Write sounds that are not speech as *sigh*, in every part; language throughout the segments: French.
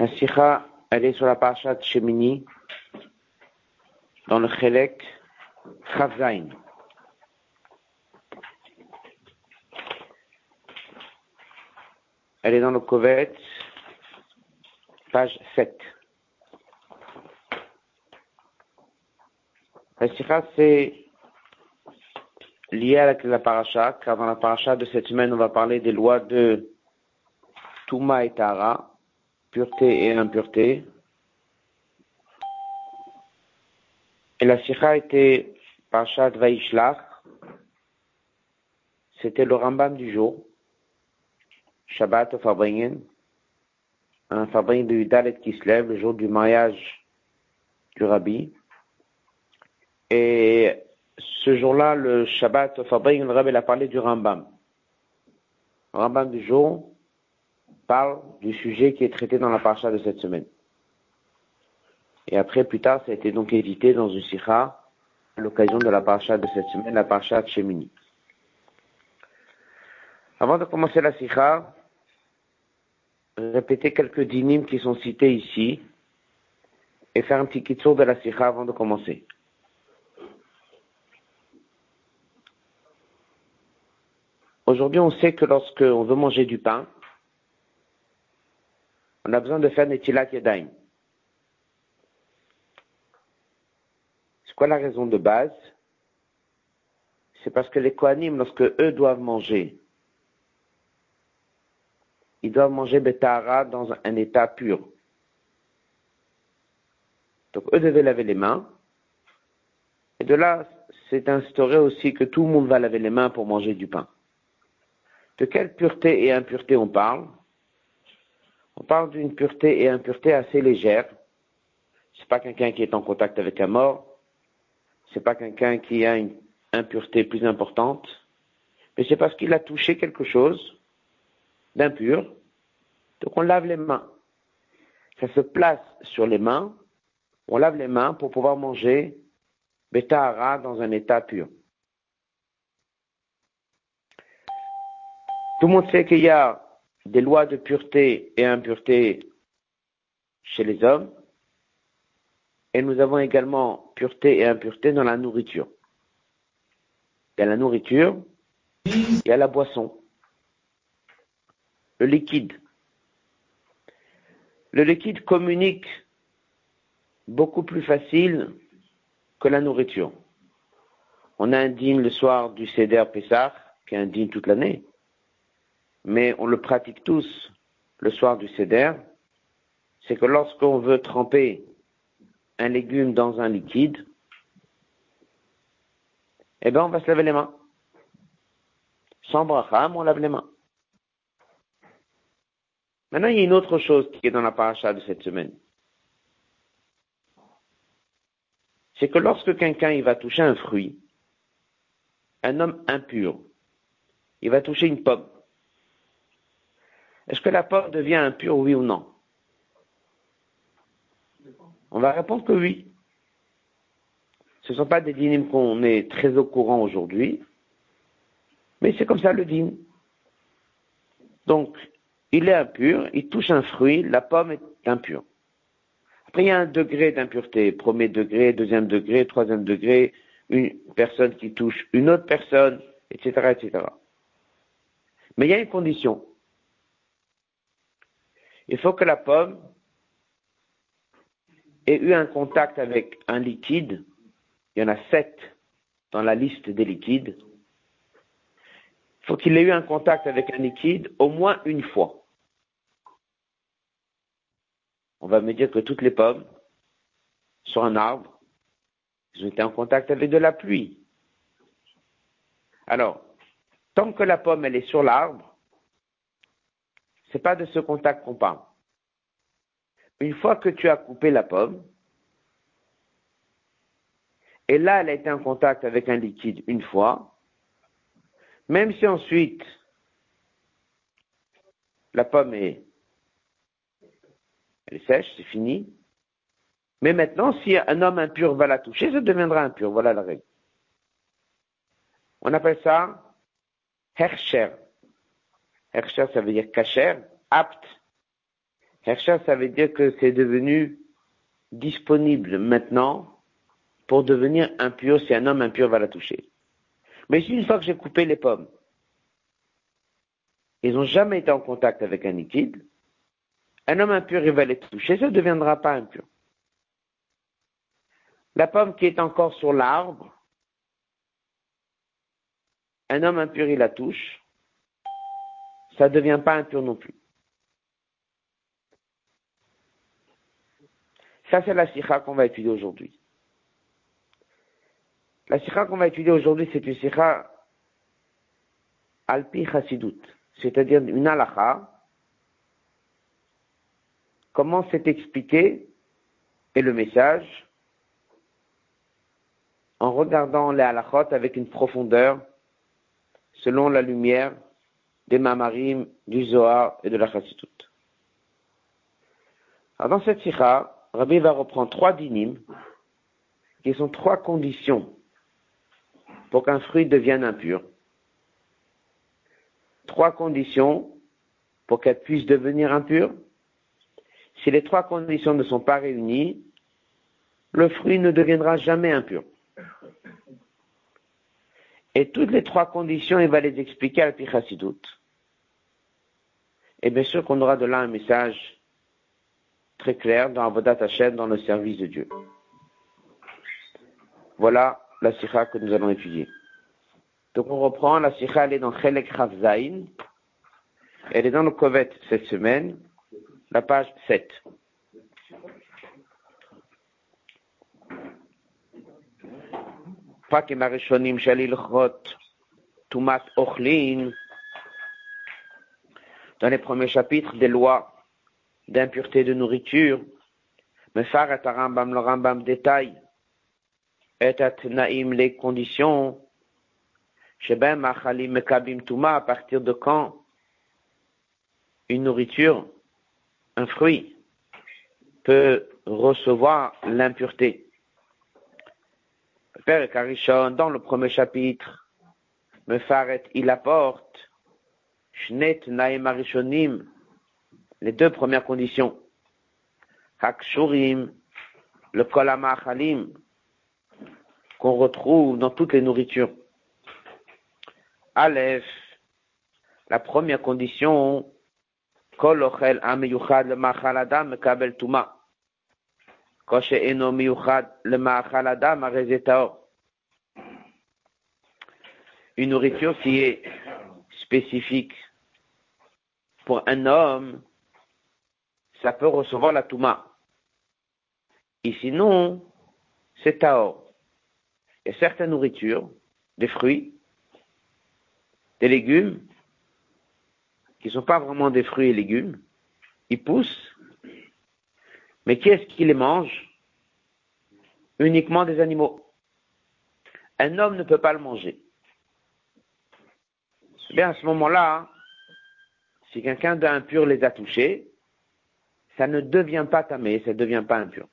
La sikha, elle est sur la parasha de Shemini, dans le Chelek Chavzain. Elle est dans le Kovet, page 7. La sikha, c'est lié à la paracha, car dans la paracha de cette semaine, on va parler des lois de Touma et Tara, pureté et impureté. Et la sikha était parasha de Vaishlach. C'était le Rambam du jour. Shabbat Fabringen. Un Fabringen de Udalet qui se lève le jour du mariage du Rabbi. Et ce jour-là, le Shabbat, Fabring, le Rabbi a parlé du Rambam. Rambam du jour parle du sujet qui est traité dans la parasha de cette semaine. Et après, plus tard, ça a été donc évité dans une sikha à l'occasion de la parasha de cette semaine, la parasha de. Avant de commencer la sikha, répéter quelques dynimes qui sont cités ici et faire un petit kitsur de la sikha avant de commencer. Aujourd'hui, on sait que lorsqu'on veut manger du pain, on a besoin de faire Netilat Yadayim. C'est quoi la raison de base? C'est parce que les Kohanim, lorsque eux doivent manger, ils doivent manger Betara dans un état pur. Donc eux devaient laver les mains. Et de là, c'est instauré aussi que tout le monde va laver les mains pour manger du pain. De quelle pureté et impureté on parle? On parle d'une pureté et impureté assez légère. C'est pas quelqu'un qui est en contact avec un mort. C'est pas quelqu'un qui a une impureté plus importante. Mais c'est parce qu'il a touché quelque chose d'impur. Donc on lave les mains. Ça se place sur les mains. On lave les mains pour pouvoir manger Betahara dans un état pur. Tout le monde sait qu'il y a des lois de pureté et impureté chez les hommes. Et nous avons également pureté et impureté dans la nourriture. Il y a la nourriture, il y a la boisson, le liquide. Le liquide communique beaucoup plus facile que la nourriture. On a un dîme le soir du Seder Pessah, qui est un dîme toute l'année mais on le pratique tous le soir du Seder, c'est que lorsqu'on veut tremper un légume dans un liquide, eh bien, on va se laver les mains. Sans bracham, on lave les mains. Maintenant, il y a une autre chose qui est dans la paracha de cette semaine. C'est que lorsque quelqu'un il va toucher un fruit, un homme impur, il va toucher une pomme. Est-ce que la pomme devient impure, oui ou non? On va répondre que oui. Ce ne sont pas des dynimes qu'on est très au courant aujourd'hui, mais c'est comme ça le dîme. Donc, il est impur, il touche un fruit, la pomme est impure. Après, il y a un degré d'impureté, premier degré, deuxième degré, troisième degré, une personne qui touche une autre personne, etc., etc. Mais il y a une condition il faut que la pomme ait eu un contact avec un liquide. Il y en a sept dans la liste des liquides. Il faut qu'il ait eu un contact avec un liquide au moins une fois. On va me dire que toutes les pommes sur un arbre, elles ont été en contact avec de la pluie. Alors, tant que la pomme elle est sur l'arbre, c'est pas de ce contact qu'on parle. Une fois que tu as coupé la pomme, et là, elle a été en contact avec un liquide une fois, même si ensuite la pomme est, elle est sèche, c'est fini. Mais maintenant, si un homme impur va la toucher, ça deviendra impur. Voilà la règle. On appelle ça Herscher. Hersher, ça veut dire kacher, apte. Hersha, ça veut dire que c'est devenu disponible maintenant pour devenir impur si un homme impur va la toucher. Mais une fois que j'ai coupé les pommes, ils n'ont jamais été en contact avec un liquide, un homme impur, il va les toucher, ça ne deviendra pas impur. La pomme qui est encore sur l'arbre, un homme impur, il la touche, ça ne devient pas impur non plus. Ça, c'est la sikha qu'on va étudier aujourd'hui. La sikha qu'on va étudier aujourd'hui, c'est une sikha alpi chassidut, c'est-à-dire une halakha. Comment c'est expliqué et le message? En regardant les halakhot avec une profondeur selon la lumière des mamarim, du Zohar et de la chassidut. Alors dans cette sikha, Rabbi va reprendre trois dinim, qui sont trois conditions pour qu'un fruit devienne impur. Trois conditions pour qu'elle puisse devenir impure. Si les trois conditions ne sont pas réunies, le fruit ne deviendra jamais impur. Et toutes les trois conditions, il va les expliquer à la Pichasidut. Et bien sûr qu'on aura de là un message très clair dans Avodat Hashem, dans le service de Dieu. Voilà la sikha que nous allons étudier. Donc on reprend, la sikha elle est dans Chelek Zain, elle est dans le Kovet cette semaine, la page 7. פאקים הראשונים של הלכות טומאת אוכלין, dans les premiers chapitres des lois d'impureté de nourriture. Mais faire et Rambam, le Rambam détaille, et naïm les conditions, Sheben Machalim Mekabim Touma, à partir de quand une nourriture, un fruit, peut recevoir l'impureté? Père Karishon, dans le premier chapitre, Mefaret, il apporte, Shnet Naïm Arishonim, les deux premières conditions. Hakshurim, le kolama qu'on retrouve dans toutes les nourritures. Aleph, la première condition, kol ochel amiyuchad le machal adam kabel tuma. Koshe eno miyuchad le machal adam Une nourriture qui est spécifique pour un homme ça peut recevoir la Touma. Et sinon, c'est Taor. A certaines nourritures, des fruits, des légumes, qui ne sont pas vraiment des fruits et légumes, ils poussent, mais qui est-ce qui les mange? Uniquement des animaux. Un homme ne peut pas le manger. Eh bien, à ce moment-là, si quelqu'un d'impur les a touchés, ça ne devient pas tamé, ça ne devient pas impur.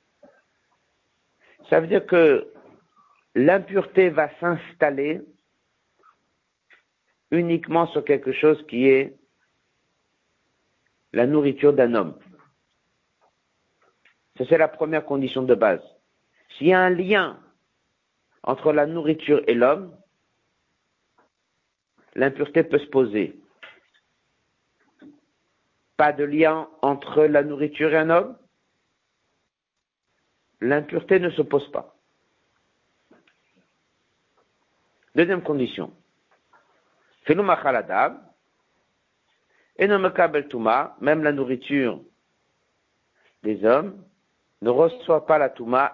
Ça veut dire que l'impureté va s'installer uniquement sur quelque chose qui est la nourriture d'un homme. Ça, c'est la première condition de base. S'il y a un lien entre la nourriture et l'homme, l'impureté peut se poser pas de lien entre la nourriture et un homme, l'impureté ne se pose pas. Deuxième condition. Même la nourriture des hommes ne reçoit pas la touma,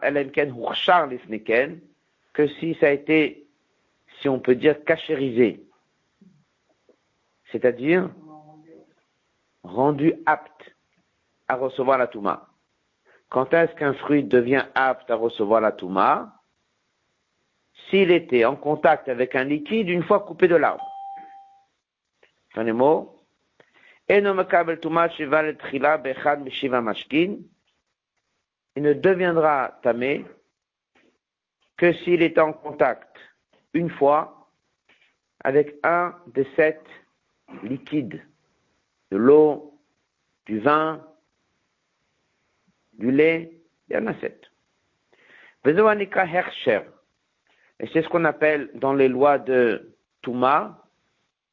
que si ça a été, si on peut dire, cachérisé. C'est-à-dire, rendu apte à recevoir la Touma. Quand est-ce qu'un fruit devient apte à recevoir la Touma? S'il était en contact avec un liquide une fois coupé de l'arbre. Mots. Il ne deviendra tamé que s'il est en contact une fois avec un de sept liquides de l'eau, du vin du lait, il y en a sept. Hersher. Et c'est ce qu'on appelle dans les lois de Touma,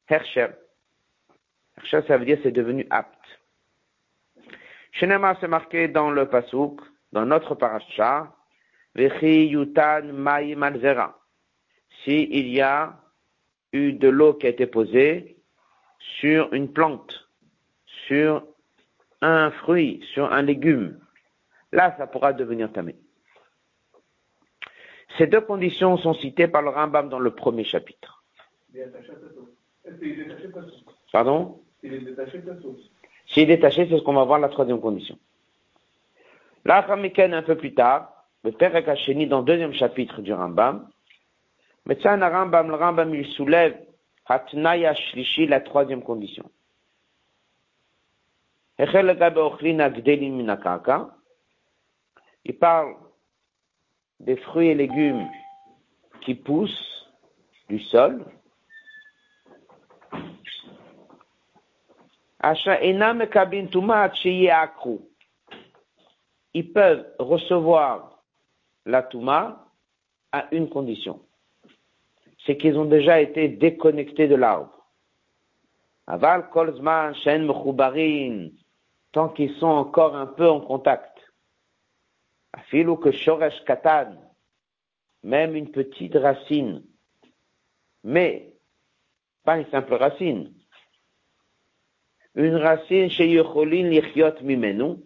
Hersher. Hersher, ça veut dire c'est devenu apte. Shenema, c'est marqué dans le Pasuk, dans notre paracha, Vechi Yutan Mai Malzera. Si il y a eu de l'eau qui a été posée sur une plante, sur un fruit, sur un légume, là, ça pourra devenir tamé. Ces deux conditions sont citées par le Rambam dans le premier chapitre. Pardon? S'il est détaché S'il est détaché, c'est ce qu'on va voir la troisième condition. Là, un peu plus tard, le Père Ekacheni dans le deuxième chapitre du Rambam, mais ça, le Rambam, le Rambam, il soulève Hatnaya Shlishi, la troisième condition. Il parle des fruits et légumes qui poussent du sol. Ils peuvent recevoir la Touma à une condition. C'est qu'ils ont déjà été déconnectés de l'arbre. Aval kolzman shen tant qu'ils sont encore un peu en contact. Afilou que shoresh katan, même une petite racine, mais pas une simple racine. Une racine chez Yocholin lichiot mimenu,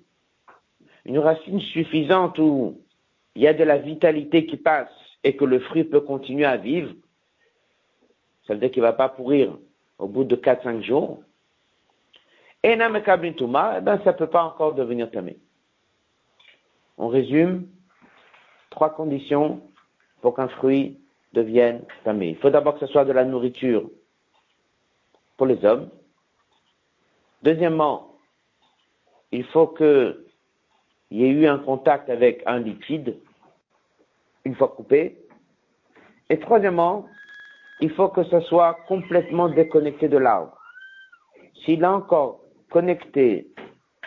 une racine suffisante où il y a de la vitalité qui passe et que le fruit peut continuer à vivre, ça veut dire qu'il ne va pas pourrir au bout de 4-5 jours. Et eh ben, ça ne peut pas encore devenir tamé. On résume trois conditions pour qu'un fruit devienne tamé. Il faut d'abord que ce soit de la nourriture pour les hommes. Deuxièmement, il faut qu'il y ait eu un contact avec un liquide une fois coupé. Et troisièmement, il faut que ce soit complètement déconnecté de l'arbre. S'il est encore connecté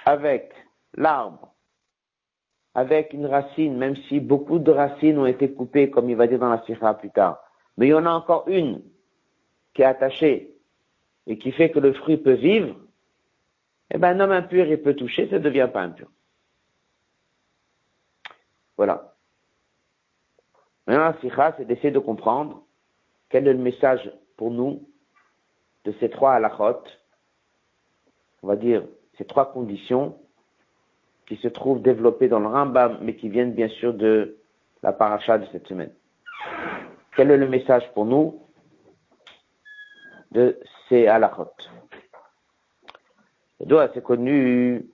avec l'arbre avec une racine, même si beaucoup de racines ont été coupées, comme il va dire dans la Sikha plus tard. Mais il y en a encore une qui est attachée et qui fait que le fruit peut vivre. Eh bien, un homme impur, il peut toucher, ça ne devient pas impur. Voilà. Maintenant, la Sikha, c'est d'essayer de comprendre quel est le message pour nous de ces trois halachot, on va dire ces trois conditions qui se trouvent développés dans le Rambam, mais qui viennent bien sûr de la paracha de cette semaine. Quel est le message pour nous de ces halachot? Doit c'est connu.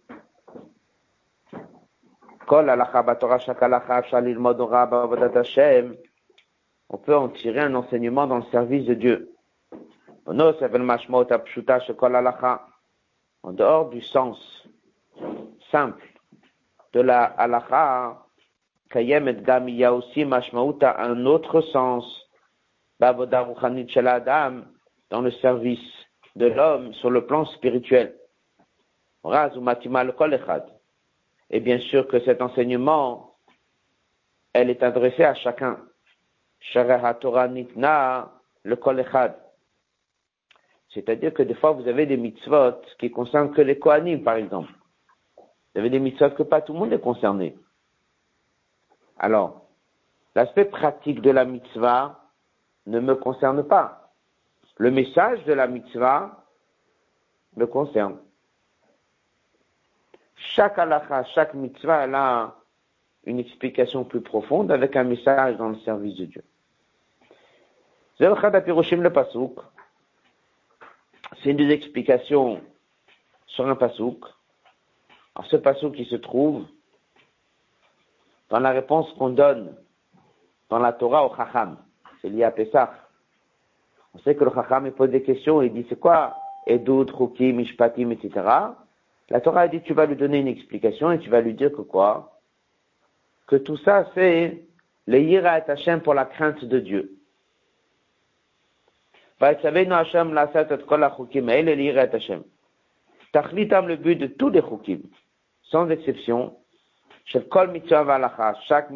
On peut en tirer un enseignement dans le service de Dieu. En dehors du sens simple de la halakha, kayemet gam, il y a aussi mashmaouta un autre sens, baboda adam, dans le service de l'homme sur le plan spirituel. Et bien sûr que cet enseignement, elle est adressée à chacun. Torah nitna le kolechad. C'est-à-dire que des fois, vous avez des mitzvot qui concernent que les Kohanim, par exemple. Y avait des mitzvot que pas tout le monde est concerné. Alors, l'aspect pratique de la mitzvah ne me concerne pas. Le message de la mitzvah me concerne. Chaque halakha, chaque mitzvah, elle a une explication plus profonde avec un message dans le service de Dieu. C'est une des explications sur un pasouk alors ce passage qui se trouve dans la réponse qu'on donne dans la Torah au Chacham, c'est lié à Pesach. On sait que le Chacham il pose des questions, il dit c'est quoi Edut, Chukim, Mishpatim, etc. La Torah a dit tu vas lui donner une explication et tu vas lui dire que quoi? Que tout ça c'est le Yira et Hashem pour la crainte de Dieu. Le but de tous les Chukim sans exception, chaque mitzvah, chaque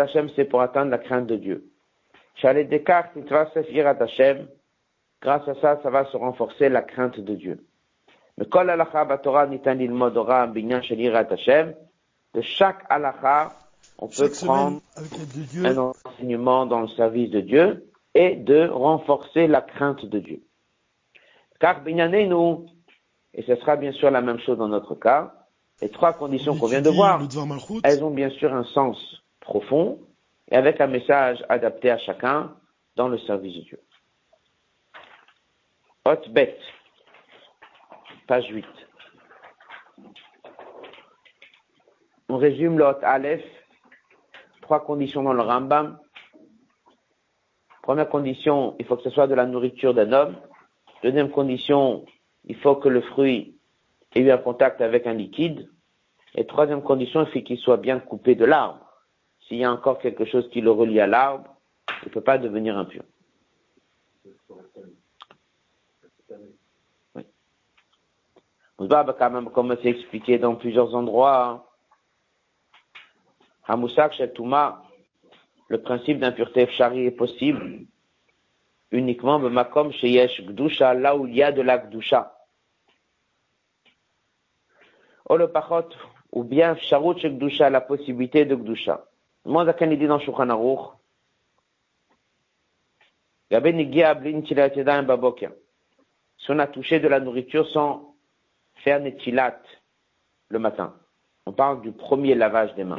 Hashem, c'est pour atteindre la crainte de Dieu. Grâce à ça, ça va se renforcer la crainte de Dieu. Mais kol batorah nitan lilmod ora binyan shel yirat Hashem, de chaque halacha, on peut Chaque prendre semaine, un enseignement dans le service de Dieu et de renforcer la crainte de Dieu. Car nous, et ce sera bien sûr la même chose dans notre cas, les trois conditions on qu'on vient de voir, elles ont bien sûr un sens profond et avec un message adapté à chacun dans le service de Dieu. Hot bête, page 8. On résume le Hot Aleph, trois conditions dans le Rambam. Première condition, il faut que ce soit de la nourriture d'un homme. Deuxième condition, il faut que le fruit ait eu un contact avec un liquide. Et troisième condition, il faut qu'il soit bien coupé de l'arbre. S'il y a encore quelque chose qui le relie à l'arbre, il ne peut pas devenir impur. Oui. Quand même, comme c'est expliqué dans plusieurs endroits, Hamousak Shel Touma, le principe d'impureté Fshari est possible uniquement Bemakom Sheyesh Gdusha, là où il y a de la Gdusha. Pachot, ou bien Fsharut Gdusha, la possibilité de Gdusha. Moi, Zakan il dit dans Shulchan Aruch. Si on a touché de la nourriture sans faire Netilat le matin. On parle du premier lavage des mains.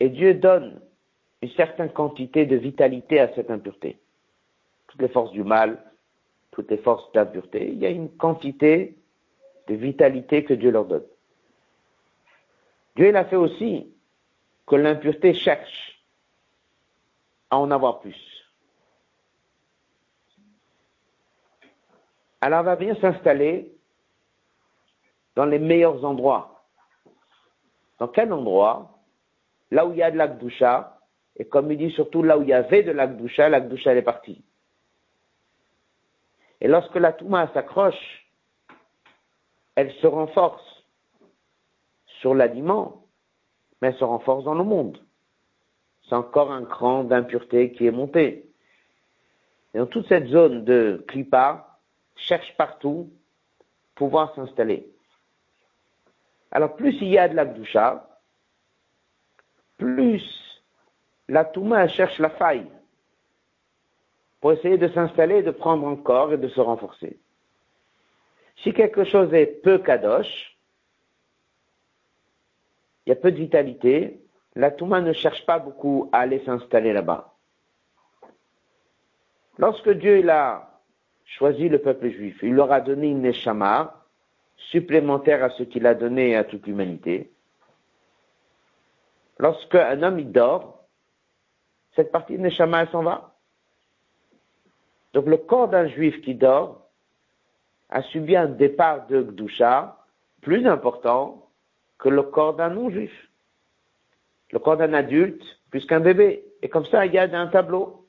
Et Dieu donne une certaine quantité de vitalité à cette impureté. Toutes les forces du mal, toutes les forces d'impureté, il y a une quantité de vitalité que Dieu leur donne. Dieu il a fait aussi que l'impureté cherche à en avoir plus. Alors elle va bien s'installer dans les meilleurs endroits. Dans quel endroit? Là où il y a de la Gdusha, et comme il dit surtout là où il y avait de la Gdusha, la Gdusha elle est partie. Et lorsque la Touma s'accroche, elle se renforce sur l'aliment, mais elle se renforce dans le monde. C'est encore un cran d'impureté qui est monté. Et dans toute cette zone de Klippa, cherche partout pouvoir s'installer. Alors plus il y a de la Gdusha, plus la Touma cherche la faille pour essayer de s'installer, de prendre encore et de se renforcer. Si quelque chose est peu kadosh, il y a peu de vitalité, la Touma ne cherche pas beaucoup à aller s'installer là-bas. Lorsque Dieu a choisi le peuple juif, il leur a donné une neshama supplémentaire à ce qu'il a donné à toute l'humanité. Lorsque un homme il dort, cette partie de neshama elle s'en va. Donc le corps d'un juif qui dort a subi un départ de Gdusha plus important que le corps d'un non-juif. Le corps d'un adulte plus qu'un bébé. Et comme ça, il y a un tableau.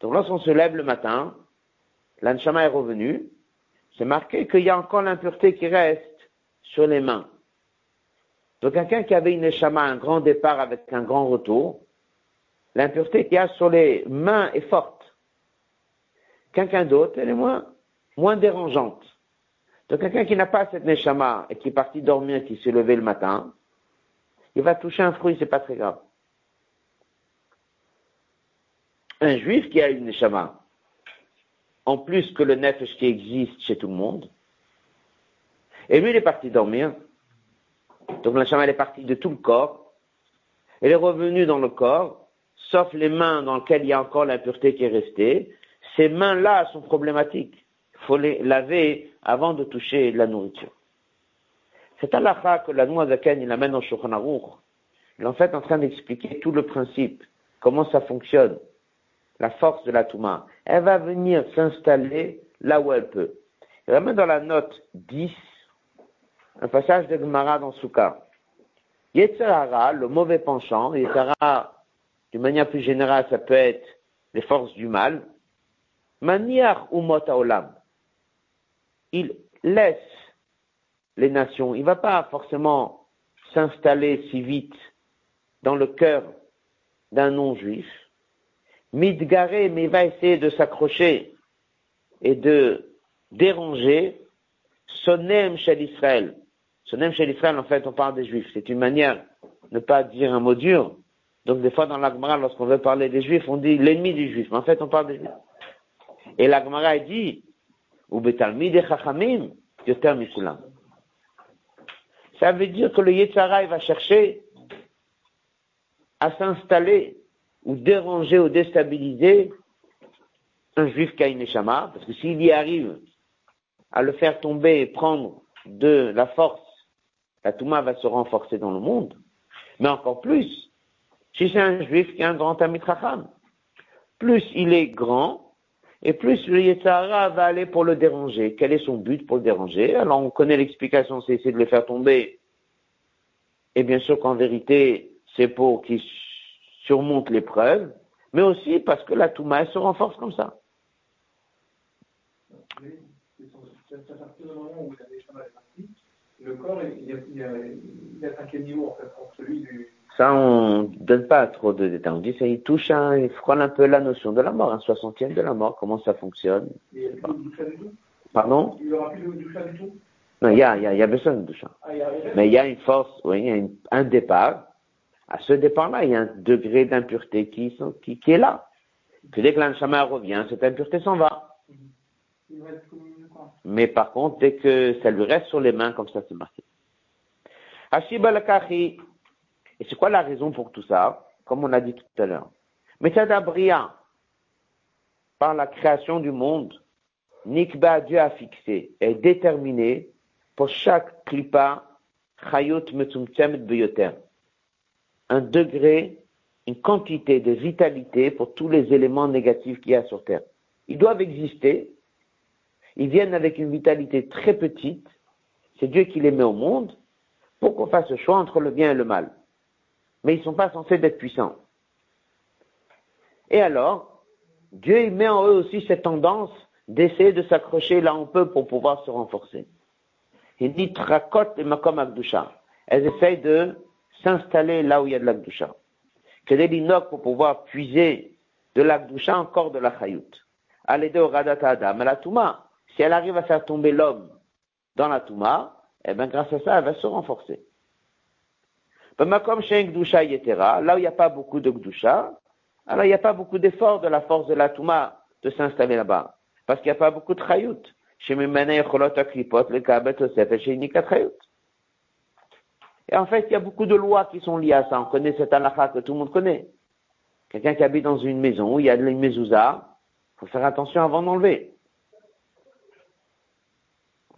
Donc lorsqu'on se lève le matin, l'anshama est revenu, c'est marqué qu'il y a encore l'impureté qui reste sur les mains. Donc quelqu'un qui avait une neshama, un grand départ avec un grand retour, l'impureté qu'il y a sur les mains est forte quelqu'un d'autre, elle est moins, moins dérangeante. Donc quelqu'un qui n'a pas cette neshama et qui est parti dormir, qui s'est levé le matin, il va toucher un fruit, c'est pas très grave. Un juif qui a une neshama, en plus que le nefesh qui existe chez tout le monde, et lui il est parti dormir, donc la neshama elle est partie de tout le corps, elle est revenue dans le corps, sauf les mains dans lesquelles il y a encore l'impureté qui est restée, ces mains-là sont problématiques. Il faut les laver avant de toucher la nourriture. C'est halakha que la Zaken, il amène au Shulchan il est en fait en train d'expliquer tout le principe, comment ça fonctionne, la force de la Touma. Elle va venir s'installer là où elle peut. Il amène dans la note 10 un passage de Gemara dans Souka. Yetzerara, le mauvais penchant, Yetzerara, d'une manière plus générale, ça peut être les forces du mal. Maniach umot olam. Il laisse les nations. Il ne va pas forcément s'installer si vite dans le cœur d'un non-juif. Midgaré, mais il va essayer de s'accrocher et de déranger Sonem chez Israël. Sonem chez Israël, en fait, on parle des juifs. C'est une manière de ne pas dire un mot dur. Donc, des fois, dans l'Agmara, lorsqu'on veut parler des juifs, on dit l'ennemi du juif. Mais en fait, on parle des juifs. Et l'Agmara, dit, ou betalmi de chachamim, yoter mikulam. Ça veut dire que le Yetzara, va chercher à s'installer ou déranger ou déstabiliser un juif qui a une échama, parce que s'il y arrive à le faire tomber et prendre de la force, la Touma va se renforcer dans le monde. Mais encore plus, si c'est un juif qui a un grand amitracham, plus il est grand, et plus le Yetzara va aller pour le déranger. Quel est son but pour le déranger? Alors on connaît l'explication, c'est essayer de le faire tomber. Et bien sûr qu'en vérité, c'est pour qu'il surmonte l'épreuve, mais aussi parce que la Touma se renforce comme ça. Le corps, il y a, quel niveau en fait, pour celui du, ça, on ne donne pas trop de détails. On dit ça, il touche, un, il frôle un peu la notion de la mort, un soixantième de la mort, comment ça fonctionne. Il n'y a plus de doucha du tout Pardon Il n'y aura plus de doucha du tout Non, il y a, il y a, il y a besoin de doucha. Ah, Mais il y a une force, oui, il y a un départ. À ce départ-là, il y a un degré d'impureté qui, qui, qui, est là. Que dès que l'anshama revient, cette impureté s'en va. Mais par contre, dès que ça lui reste sur les mains, comme ça c'est marqué. Hashiba et c'est quoi la raison pour tout ça? Comme on a dit tout à l'heure. Mais Bria, par la création du monde, Nikba, Dieu a fixé, est déterminé pour chaque klipa, chayot beyoter. Un degré, une quantité de vitalité pour tous les éléments négatifs qu'il y a sur Terre. Ils doivent exister. Ils viennent avec une vitalité très petite. C'est Dieu qui les met au monde pour qu'on fasse le choix entre le bien et le mal mais ils ne sont pas censés être puissants. Et alors, Dieu il met en eux aussi cette tendance d'essayer de s'accrocher là où on peut pour pouvoir se renforcer. Il dit Trakot et Makom Akdusha. Elles essayent de s'installer là où il y a de l'Akdusha. Que des linoques pour pouvoir puiser de l'Akdusha encore de la Chayut. Allez au Radat Adam. La si elle arrive à faire tomber l'homme dans la Touma, eh bien grâce à ça, elle va se renforcer. Là où il n'y a pas beaucoup de Gdusha, alors il n'y a pas beaucoup d'efforts de la force de la Touma de s'installer là-bas. Parce qu'il n'y a pas beaucoup de Chayut. Et en fait, il y a beaucoup de lois qui sont liées à ça. On connaît cette halakha que tout le monde connaît. Quelqu'un qui habite dans une maison où il y a de mezouza, il faut faire attention avant d'enlever.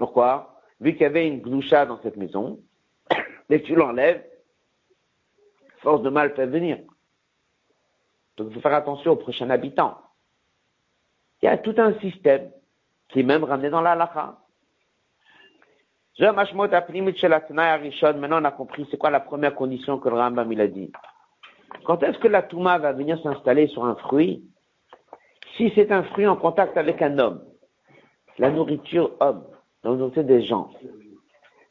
Pourquoi? Vu qu'il y avait une gdusha dans cette maison, *coughs* dès que tu l'enlèves, force de mal peut venir. Donc il faut faire attention aux prochains habitants. Il y a tout un système qui est même ramené dans la halakha. Maintenant, on a compris c'est quoi la première condition que le Rambam il a dit. Quand est-ce que la Touma va venir s'installer sur un fruit? Si c'est un fruit en contact avec un homme, la nourriture homme, la nourriture des gens.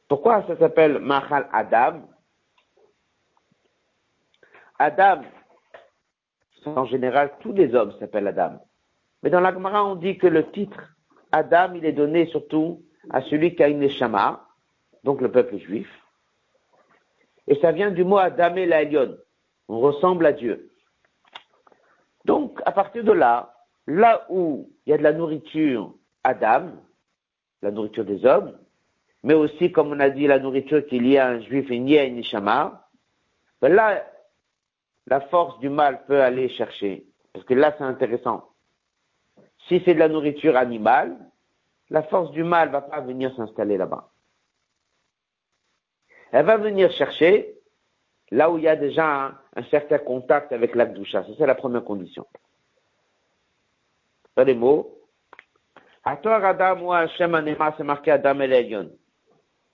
Pourquoi ça s'appelle Mahal Adam? Adam, en général, tous les hommes s'appellent Adam. Mais dans l'Agmara, on dit que le titre Adam, il est donné surtout à celui qui a une Neshama, donc le peuple juif. Et ça vient du mot Adam et l'Aelion. On ressemble à Dieu. Donc, à partir de là, là où il y a de la nourriture Adam, la nourriture des hommes, mais aussi, comme on a dit, la nourriture qu'il y a un juif et Neshama, ben là, la force du mal peut aller chercher. Parce que là, c'est intéressant. Si c'est de la nourriture animale, la force du mal va pas venir s'installer là-bas. Elle va venir chercher là où il y a déjà un, certain contact avec l'Akdoucha. C'est la première condition. Les mots. Ator Adam ou Hashem Anema, c'est marqué Adam el Elyon.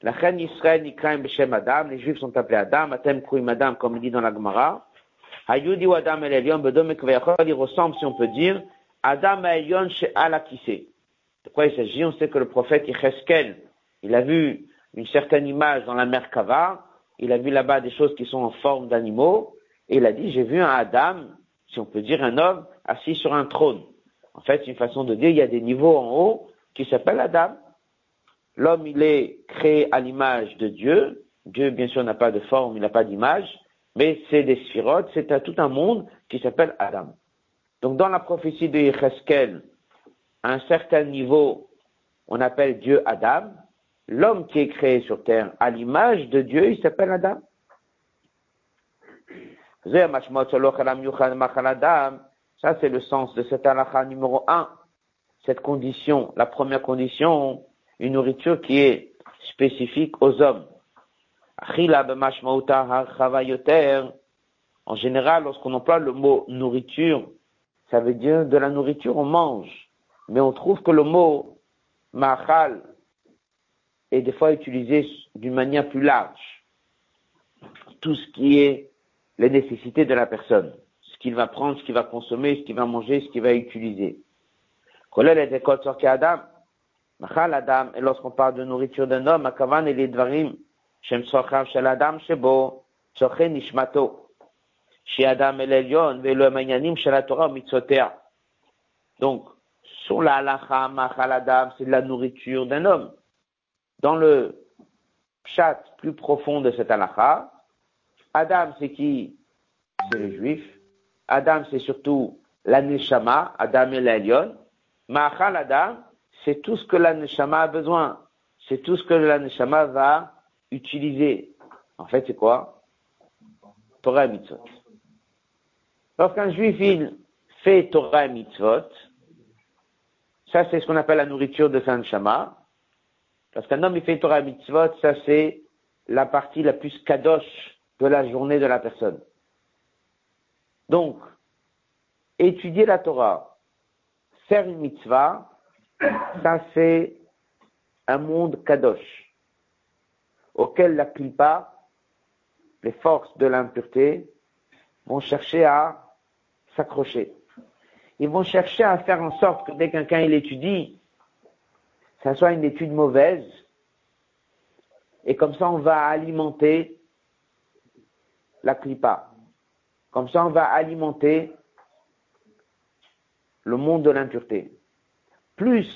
La reine Israël Beshem Adam, les Juifs sont appelés Adam, Atem Kruim Adam, comme il dit dans la Gemara. Hayudi ou Adam el Elyon, Bedom il ressemble, si on peut dire, Adam Elyon chez Alakissé. De quoi il s'agit? On sait que le prophète Yecheskel, il a vu une certaine image dans la mer Kava, il a vu là-bas des choses qui sont en forme d'animaux, et il a dit, j'ai vu un Adam, si on peut dire un homme, assis sur un trône. En fait, c'est une façon de dire, il y a des niveaux en haut qui s'appellent Adam. L'homme, il est créé à l'image de Dieu. Dieu, bien sûr, n'a pas de forme, il n'a pas d'image, mais c'est des sphirotes, c'est tout un monde qui s'appelle Adam. Donc, dans la prophétie de Yecheskel, à un certain niveau, on appelle Dieu Adam, l'homme qui est créé sur terre à l'image de Dieu, il s'appelle Adam. Ça, c'est le sens de cet halakha numéro un. Cette condition, la première condition, une nourriture qui est spécifique aux hommes. En général, lorsqu'on emploie le mot nourriture, ça veut dire de la nourriture, on mange. Mais on trouve que le mot machal est des fois utilisé d'une manière plus large. Tout ce qui est les nécessités de la personne, ce qu'il va prendre, ce qu'il va consommer, ce qu'il va manger, ce qu'il va utiliser. Adam, Adam, et lorsqu'on parle de nourriture d'un homme, Akavan et les Dvarim, Shem Shel Adam Shebo, Nishmato, Chez Adam et l'Elion, Velo Manyanim Shel Torah Mitzotea. Donc, sur la halacha, Machal Adam, c'est de la nourriture d'un homme dans le chat plus profond de cette halakha, Adam, c'est qui? C'est le juif. Adam, c'est surtout l'aneshama, Adam et l'Elion. Ma'achal Adam, c'est tout ce que l'aneshama a besoin. C'est tout ce que l'aneshama va utiliser. En fait, c'est quoi? Torah et mitzvot. Lorsqu'un juif, il fait Torah et mitzvot, ça, c'est ce qu'on appelle la nourriture de sa neshama. Parce qu'un homme, il fait Torah mitzvot, ça c'est la partie la plus kadosh de la journée de la personne. Donc, étudier la Torah, faire une mitzvah, ça c'est un monde kadosh, auquel la clipa, les forces de l'impureté, vont chercher à s'accrocher. Ils vont chercher à faire en sorte que dès qu'un il étudie, ça soit une étude mauvaise, et comme ça on va alimenter la clipa. Comme ça on va alimenter le monde de l'impureté. Plus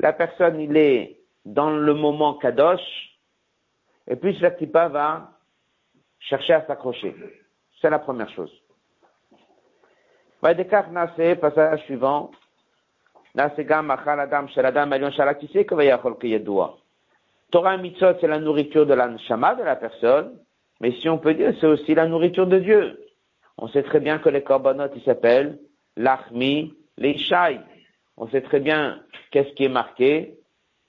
la personne il est dans le moment kadosh, et plus la clipa va chercher à s'accrocher. C'est la première chose. Passage suivant. Torah mitzvot, c'est la nourriture de l'anshama de la personne, mais si on peut dire, c'est aussi la nourriture de Dieu. On sait très bien que les korbanot, ils s'appellent l'achmi, les shai. On sait très bien qu'est-ce qui est marqué,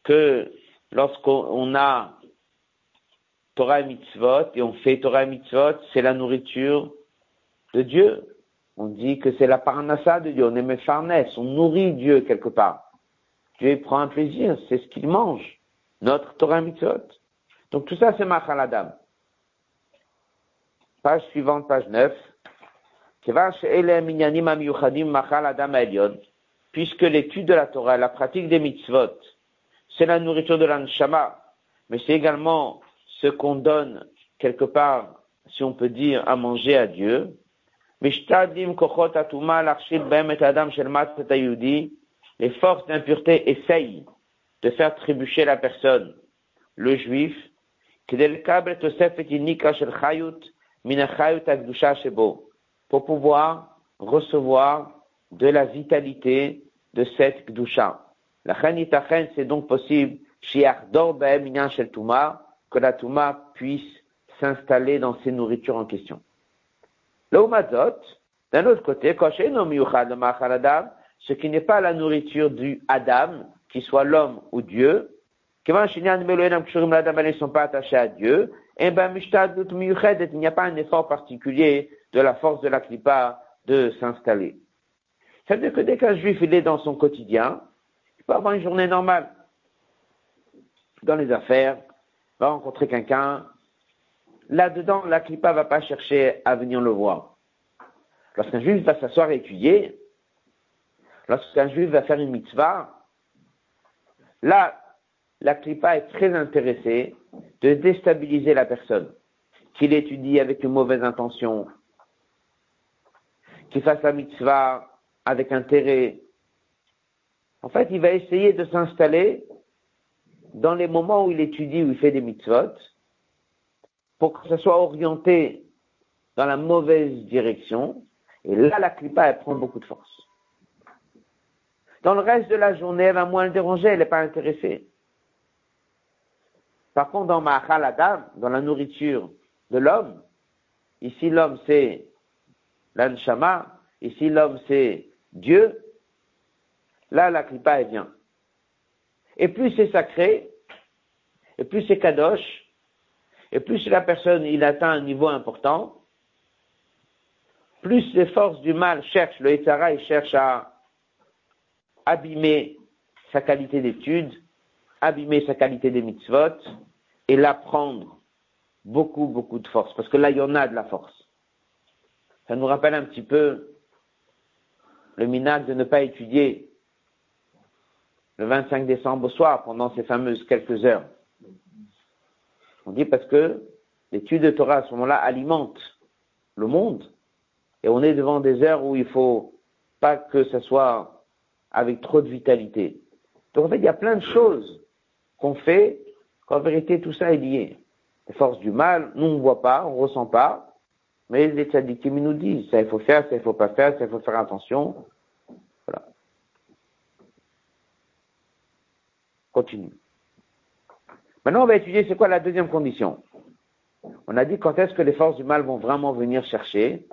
que lorsqu'on a Torah mitzvot et on fait Torah mitzvot, c'est la nourriture de Dieu. On dit que c'est la parnassa de Dieu, on aime farnès, on nourrit Dieu quelque part. Dieu prend un plaisir, c'est ce qu'il mange. Notre Torah mitzvot. Donc tout ça, c'est Machal Adam. Page suivante, page 9. Puisque l'étude de la Torah, la pratique des mitzvot, c'est la nourriture de l'anshama, mais c'est également ce qu'on donne quelque part, si on peut dire, à manger à Dieu. Les forces d'impureté essayent de faire trébucher la personne, le juif, pour pouvoir recevoir de la vitalité de cette gdusha. La c'est donc possible, que la touma puisse s'installer dans ces nourritures en question. D'un autre côté, ce qui n'est pas la nourriture du Adam, qui soit l'homme ou Dieu, ne sont pas attachés à Dieu, et ben, il n'y a pas un effort particulier de la force de la clipa de s'installer. Ça veut dire que dès qu'un juif il est dans son quotidien, il peut avoir une journée normale. Dans les affaires, va rencontrer quelqu'un. Là-dedans, la clipa va pas chercher à venir le voir. Lorsqu'un juif va s'asseoir et étudier, lorsqu'un juif va faire une mitzvah, là, la clipa est très intéressée de déstabiliser la personne, qu'il étudie avec une mauvaise intention, qu'il fasse la mitzvah avec intérêt. En fait, il va essayer de s'installer dans les moments où il étudie, où il fait des mitzvot, pour que ça soit orienté dans la mauvaise direction. Et là, la clipa, elle prend beaucoup de force. Dans le reste de la journée, elle va moins le déranger, elle n'est pas intéressée. Par contre, dans Ma'achal Adam, dans la nourriture de l'homme, ici l'homme c'est l'anshama, ici l'homme c'est Dieu, là la klipa elle vient. Et plus c'est sacré, et plus c'est kadosh, et plus la personne il atteint un niveau important, plus les forces du mal cherchent, le Etzara il cherche à abîmer sa qualité d'étude, abîmer sa qualité des mitzvot, et là prendre beaucoup, beaucoup de force, parce que là, il y en a de la force. Ça nous rappelle un petit peu le minac de ne pas étudier le 25 décembre au soir pendant ces fameuses quelques heures. On dit parce que l'étude de Torah à ce moment-là alimente le monde et on est devant des heures où il faut pas que ce soit avec trop de vitalité. Donc en fait, il y a plein de choses qu'on fait qu'en vérité, tout ça est lié. Les forces du mal, nous, on ne voit pas, on ne ressent pas, mais les tzadikim nous disent, ça il faut faire, ça il faut pas faire, ça il faut faire attention. Voilà. Continue. Maintenant, on va étudier c'est quoi la deuxième condition? On a dit quand est-ce que les forces du mal vont vraiment venir chercher?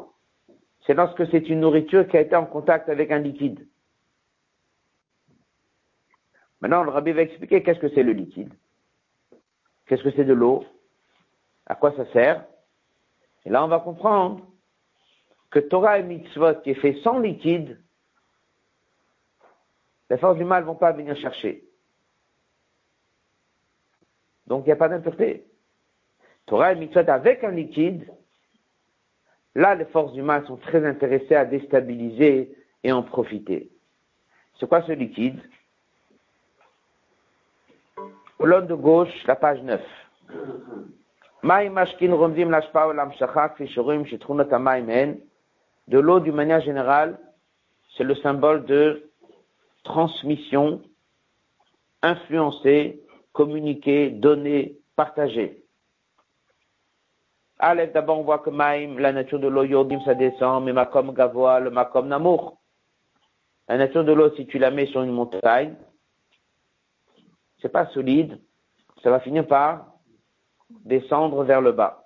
C'est lorsque c'est une nourriture qui a été en contact avec un liquide. Maintenant, le rabbi va expliquer qu'est-ce que c'est le liquide. Qu'est-ce que c'est de l'eau? À quoi ça sert? Et là, on va comprendre que Torah et mitzvot qui est fait sans liquide, les forces du mal ne vont pas venir chercher. Donc, il n'y a pas d'impureté. Torah et mitzvot avec un liquide, là, les forces du mal sont très intéressées à déstabiliser et en profiter. C'est quoi ce liquide? Colonne de gauche, la page 9. De l'eau, d'une manière générale, c'est le symbole de transmission, influencer, communiquer, donner, partager. Aleph, d'abord, on voit que Maïm, la nature de l'eau, Yodim, ça descend, mais Makom Gavoa, le Makom Namour. La nature de l'eau, si tu la mets sur une montagne, c'est pas solide, ça va finir par descendre vers le bas.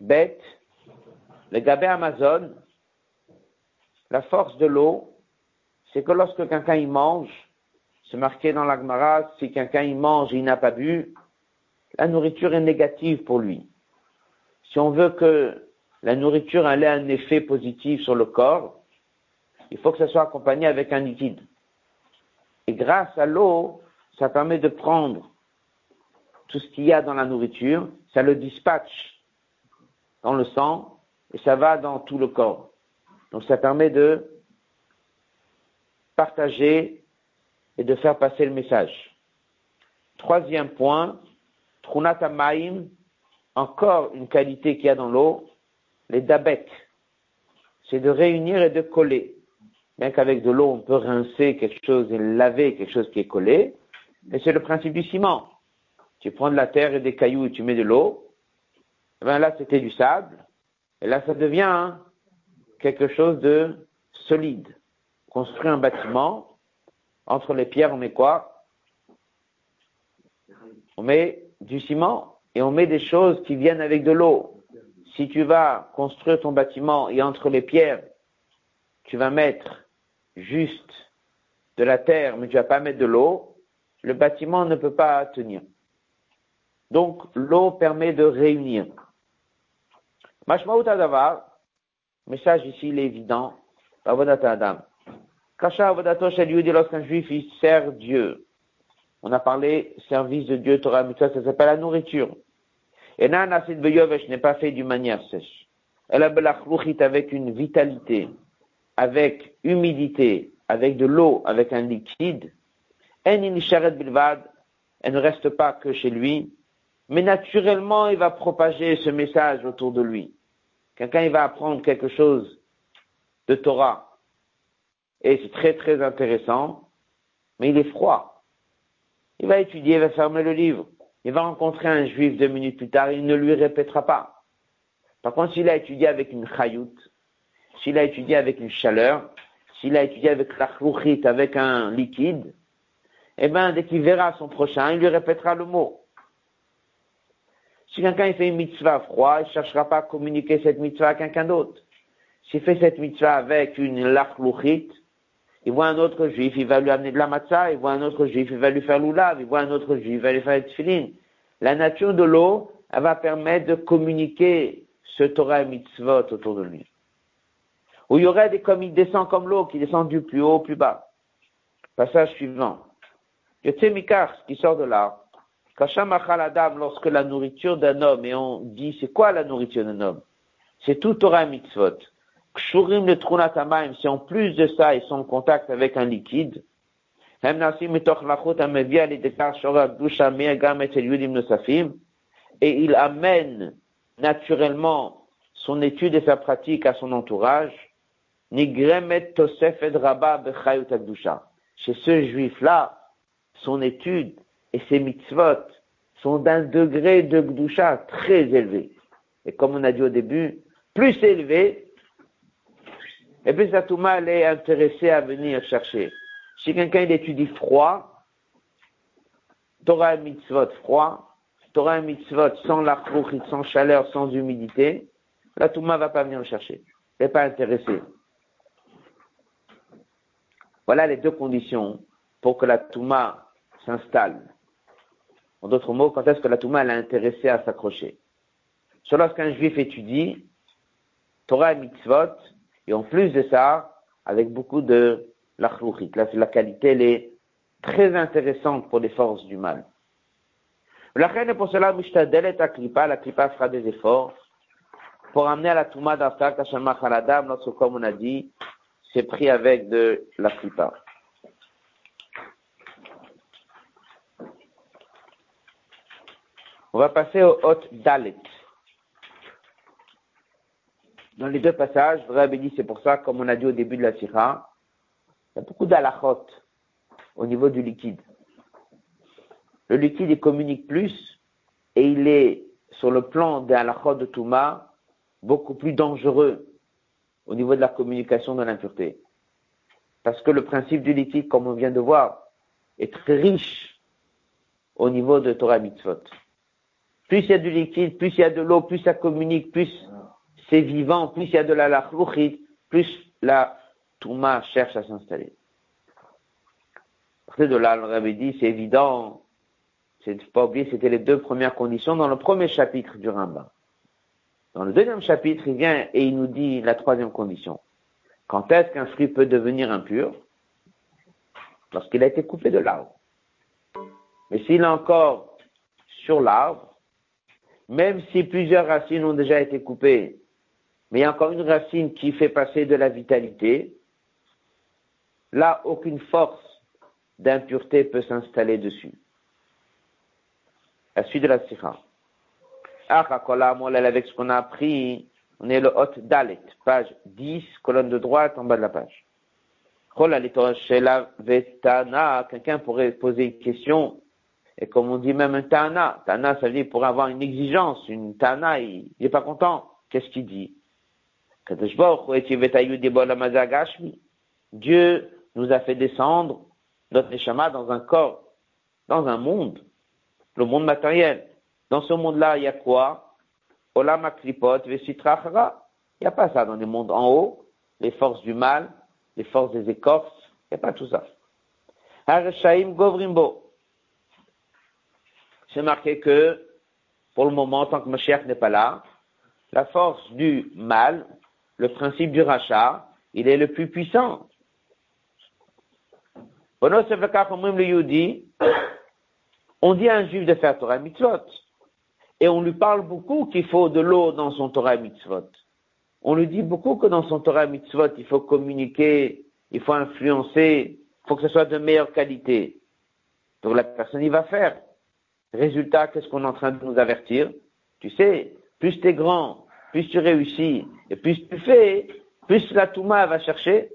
Bête, le gabé Amazon, la force de l'eau, c'est que lorsque quelqu'un y mange, c'est marqué dans l'Agmara, si quelqu'un y mange et il n'a pas bu, la nourriture est négative pour lui. Si on veut que la nourriture ait un effet positif sur le corps, il faut que ça soit accompagné avec un liquide. Et grâce à l'eau, ça permet de prendre tout ce qu'il y a dans la nourriture, ça le dispatche dans le sang et ça va dans tout le corps. Donc ça permet de partager et de faire passer le message. Troisième point, Trunata Maim, encore une qualité qu'il y a dans l'eau, les dabek. C'est de réunir et de coller. Bien qu'avec de l'eau, on peut rincer quelque chose et laver quelque chose qui est collé, mais c'est le principe du ciment. Tu prends de la terre et des cailloux et tu mets de l'eau, eh ben là c'était du sable, et là ça devient hein, quelque chose de solide. Construire un bâtiment, entre les pierres on met quoi? On met du ciment et on met des choses qui viennent avec de l'eau. Si tu vas construire ton bâtiment et entre les pierres, tu vas mettre juste de la terre, mais tu vas pas mettre de l'eau, le bâtiment ne peut pas tenir. Donc, l'eau permet de réunir. Mashmaout Adavar, message ici, il est évident, Avodat Adam. Kasha Avodato Yudi, lorsqu'un juif, il sert Dieu. On a parlé service de Dieu, Torah Mitzvah, ça s'appelle la nourriture. Et Nanasid Beyovesh n'est pas fait d'une manière sèche. Elle a avec une vitalité, avec humidité, avec de l'eau, avec un liquide. Elle ne reste pas que chez lui, mais naturellement, il va propager ce message autour de lui. Quelqu'un, il va apprendre quelque chose de Torah. Et c'est très, très intéressant, mais il est froid. Il va étudier, il va fermer le livre. Il va rencontrer un juif deux minutes plus tard, il ne lui répétera pas. Par contre, s'il a étudié avec une chayout, s'il a étudié avec une chaleur, s'il a étudié avec la avec un liquide, eh bien, dès qu'il verra son prochain, il lui répétera le mot. Si quelqu'un fait une mitzvah froid, il ne cherchera pas à communiquer cette mitzvah à quelqu'un d'autre. S'il fait cette mitzvah avec une lachlouchit, il voit un autre juif, il va lui amener de la matzah, il voit un autre juif, il va lui faire l'oulav, il voit un autre juif, il va lui faire le tefillin. La nature de l'eau, elle va permettre de communiquer ce Torah mitzvot autour de lui. Où il y aurait des, comme il descend comme l'eau, qui descend du plus haut au plus bas. Passage suivant. Yotse Mikar, qui sort de là, lorsque la nourriture d'un homme, et on dit c'est quoi la nourriture d'un homme? C'est tout Torah mitzvot. Si en plus de ça ils sont en contact avec un liquide, et il amène naturellement son étude et sa pratique à son entourage, Chez ce juif-là, son étude et ses mitzvot sont d'un degré de gdusha très élevé. Et comme on a dit au début, plus élevé, et plus la Touma est intéressée à venir chercher. Si quelqu'un étudie froid, Torah et mitzvot froid, Torah et mitzvot sans la sans chaleur, sans humidité, la Touma va pas venir chercher. Elle n'est pas intéressée. Voilà les deux conditions pour que la Touma s'installe. En d'autres mots, quand est-ce que la Touma l'a intéressé à s'accrocher? C'est lorsqu'un juif étudie Torah et mitzvot, et en plus de ça, avec beaucoup de l'achlouchit. Là, la qualité, elle est très intéressante pour les forces du mal. La reine pour cela, Mishtadel à Klipa, la Klipa fera des efforts pour amener à la Touma d'Aftak, Hashemach Haladam, lorsque, comme on a dit, c'est pris avec de la Klipa. On va passer au Hot Dalet. Dans les deux passages, Rabbi dit, c'est pour ça, comme on a dit au début de la Sira, il y a beaucoup d'alachot au niveau du liquide. Le liquide, il communique plus et il est, sur le plan des halachot de Touma, beaucoup plus dangereux au niveau de la communication de l'impureté. Parce que le principe du liquide, comme on vient de voir, est très riche au niveau de Torah Mitzvot. Plus il y a du liquide, plus il y a de l'eau, plus ça communique, plus c'est vivant, plus il y a de la lachlouchit, plus la touma cherche à s'installer. À de là, on avait dit, c'est évident, c'est pas oublier, c'était les deux premières conditions dans le premier chapitre du Rambam. Dans le deuxième chapitre, il vient et il nous dit la troisième condition. Quand est-ce qu'un fruit peut devenir impur? Lorsqu'il a été coupé de l'arbre. Mais s'il est encore sur l'arbre, même si plusieurs racines ont déjà été coupées, mais il y a encore une racine qui fait passer de la vitalité, là, aucune force d'impureté peut s'installer dessus. La suite de la sikha. Ah, avec ce qu'on a appris, on est le hot dalet, page 10, colonne de droite en bas de la page. Quelqu'un pourrait poser une question et comme on dit même un Tana, Tana, ça veut dire pour avoir une exigence, une Tana, il n'est pas content. Qu'est-ce qu'il dit? Dieu nous a fait descendre notre Neshama dans un corps, dans un monde, le monde matériel. Dans ce monde-là, il y a quoi? Olam Il n'y a pas ça dans les mondes en haut, les forces du mal, les forces des écorces, il n'y a pas tout ça. Govrimbo c'est marqué que, pour le moment, tant que Mashiach n'est pas là, la force du mal, le principe du rachat, il est le plus puissant. On dit à un juif de faire Torah mitzvot. Et on lui parle beaucoup qu'il faut de l'eau dans son Torah mitzvot. On lui dit beaucoup que dans son Torah mitzvot, il faut communiquer, il faut influencer, il faut que ce soit de meilleure qualité. Donc la personne y va faire. Résultat, qu'est-ce qu'on est en train de nous avertir? Tu sais, plus tu es grand, plus tu réussis, et plus tu fais, plus la Touma va chercher.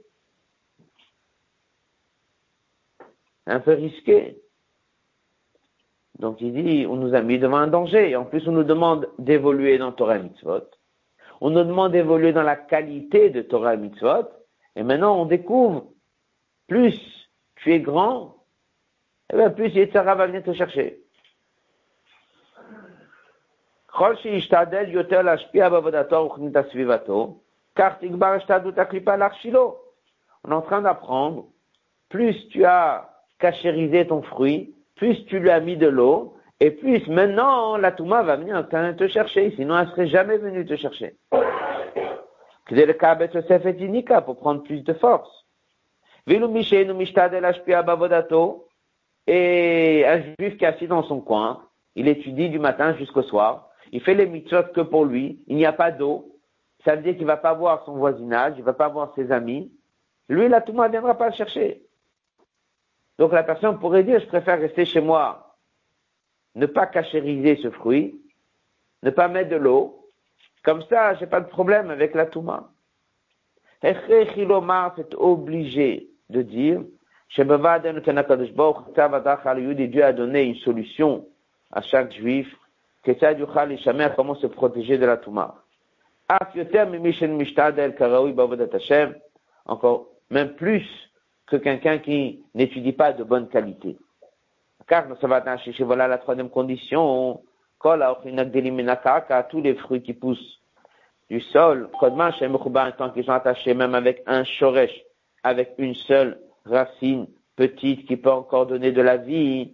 Un peu risqué. Donc il dit, on nous a mis devant un danger. En plus, on nous demande d'évoluer dans Torah Mitzvot. On nous demande d'évoluer dans la qualité de Torah Mitzvot. Et maintenant, on découvre, plus tu es grand, et eh bien plus Yetzara va venir te chercher. On est en train d'apprendre, plus tu as cachérisé ton fruit, plus tu lui as mis de l'eau, et plus maintenant la Touma va venir te chercher, sinon elle serait jamais venue te chercher. Pour prendre plus de force. Et un juif qui est assis dans son coin, il étudie du matin jusqu'au soir, il fait les mitzvot que pour lui, il n'y a pas d'eau, ça veut dire qu'il ne va pas voir son voisinage, il ne va pas voir ses amis. Lui, la Touma ne viendra pas le chercher. Donc la personne pourrait dire, je préfère rester chez moi, ne pas cachériser ce fruit, ne pas mettre de l'eau, comme ça, j'ai pas de problème avec la Touma. C'est obligé de dire, Dieu a donné une solution à chaque juif, comment se protéger de la Touma. Encore, même plus que quelqu'un qui n'étudie pas de bonne qualité. Car ça va chercher, voilà la troisième condition, tous les fruits qui poussent du sol, tant qu'ils sont attachés même avec un shoresh, avec une seule racine petite qui peut encore donner de la vie,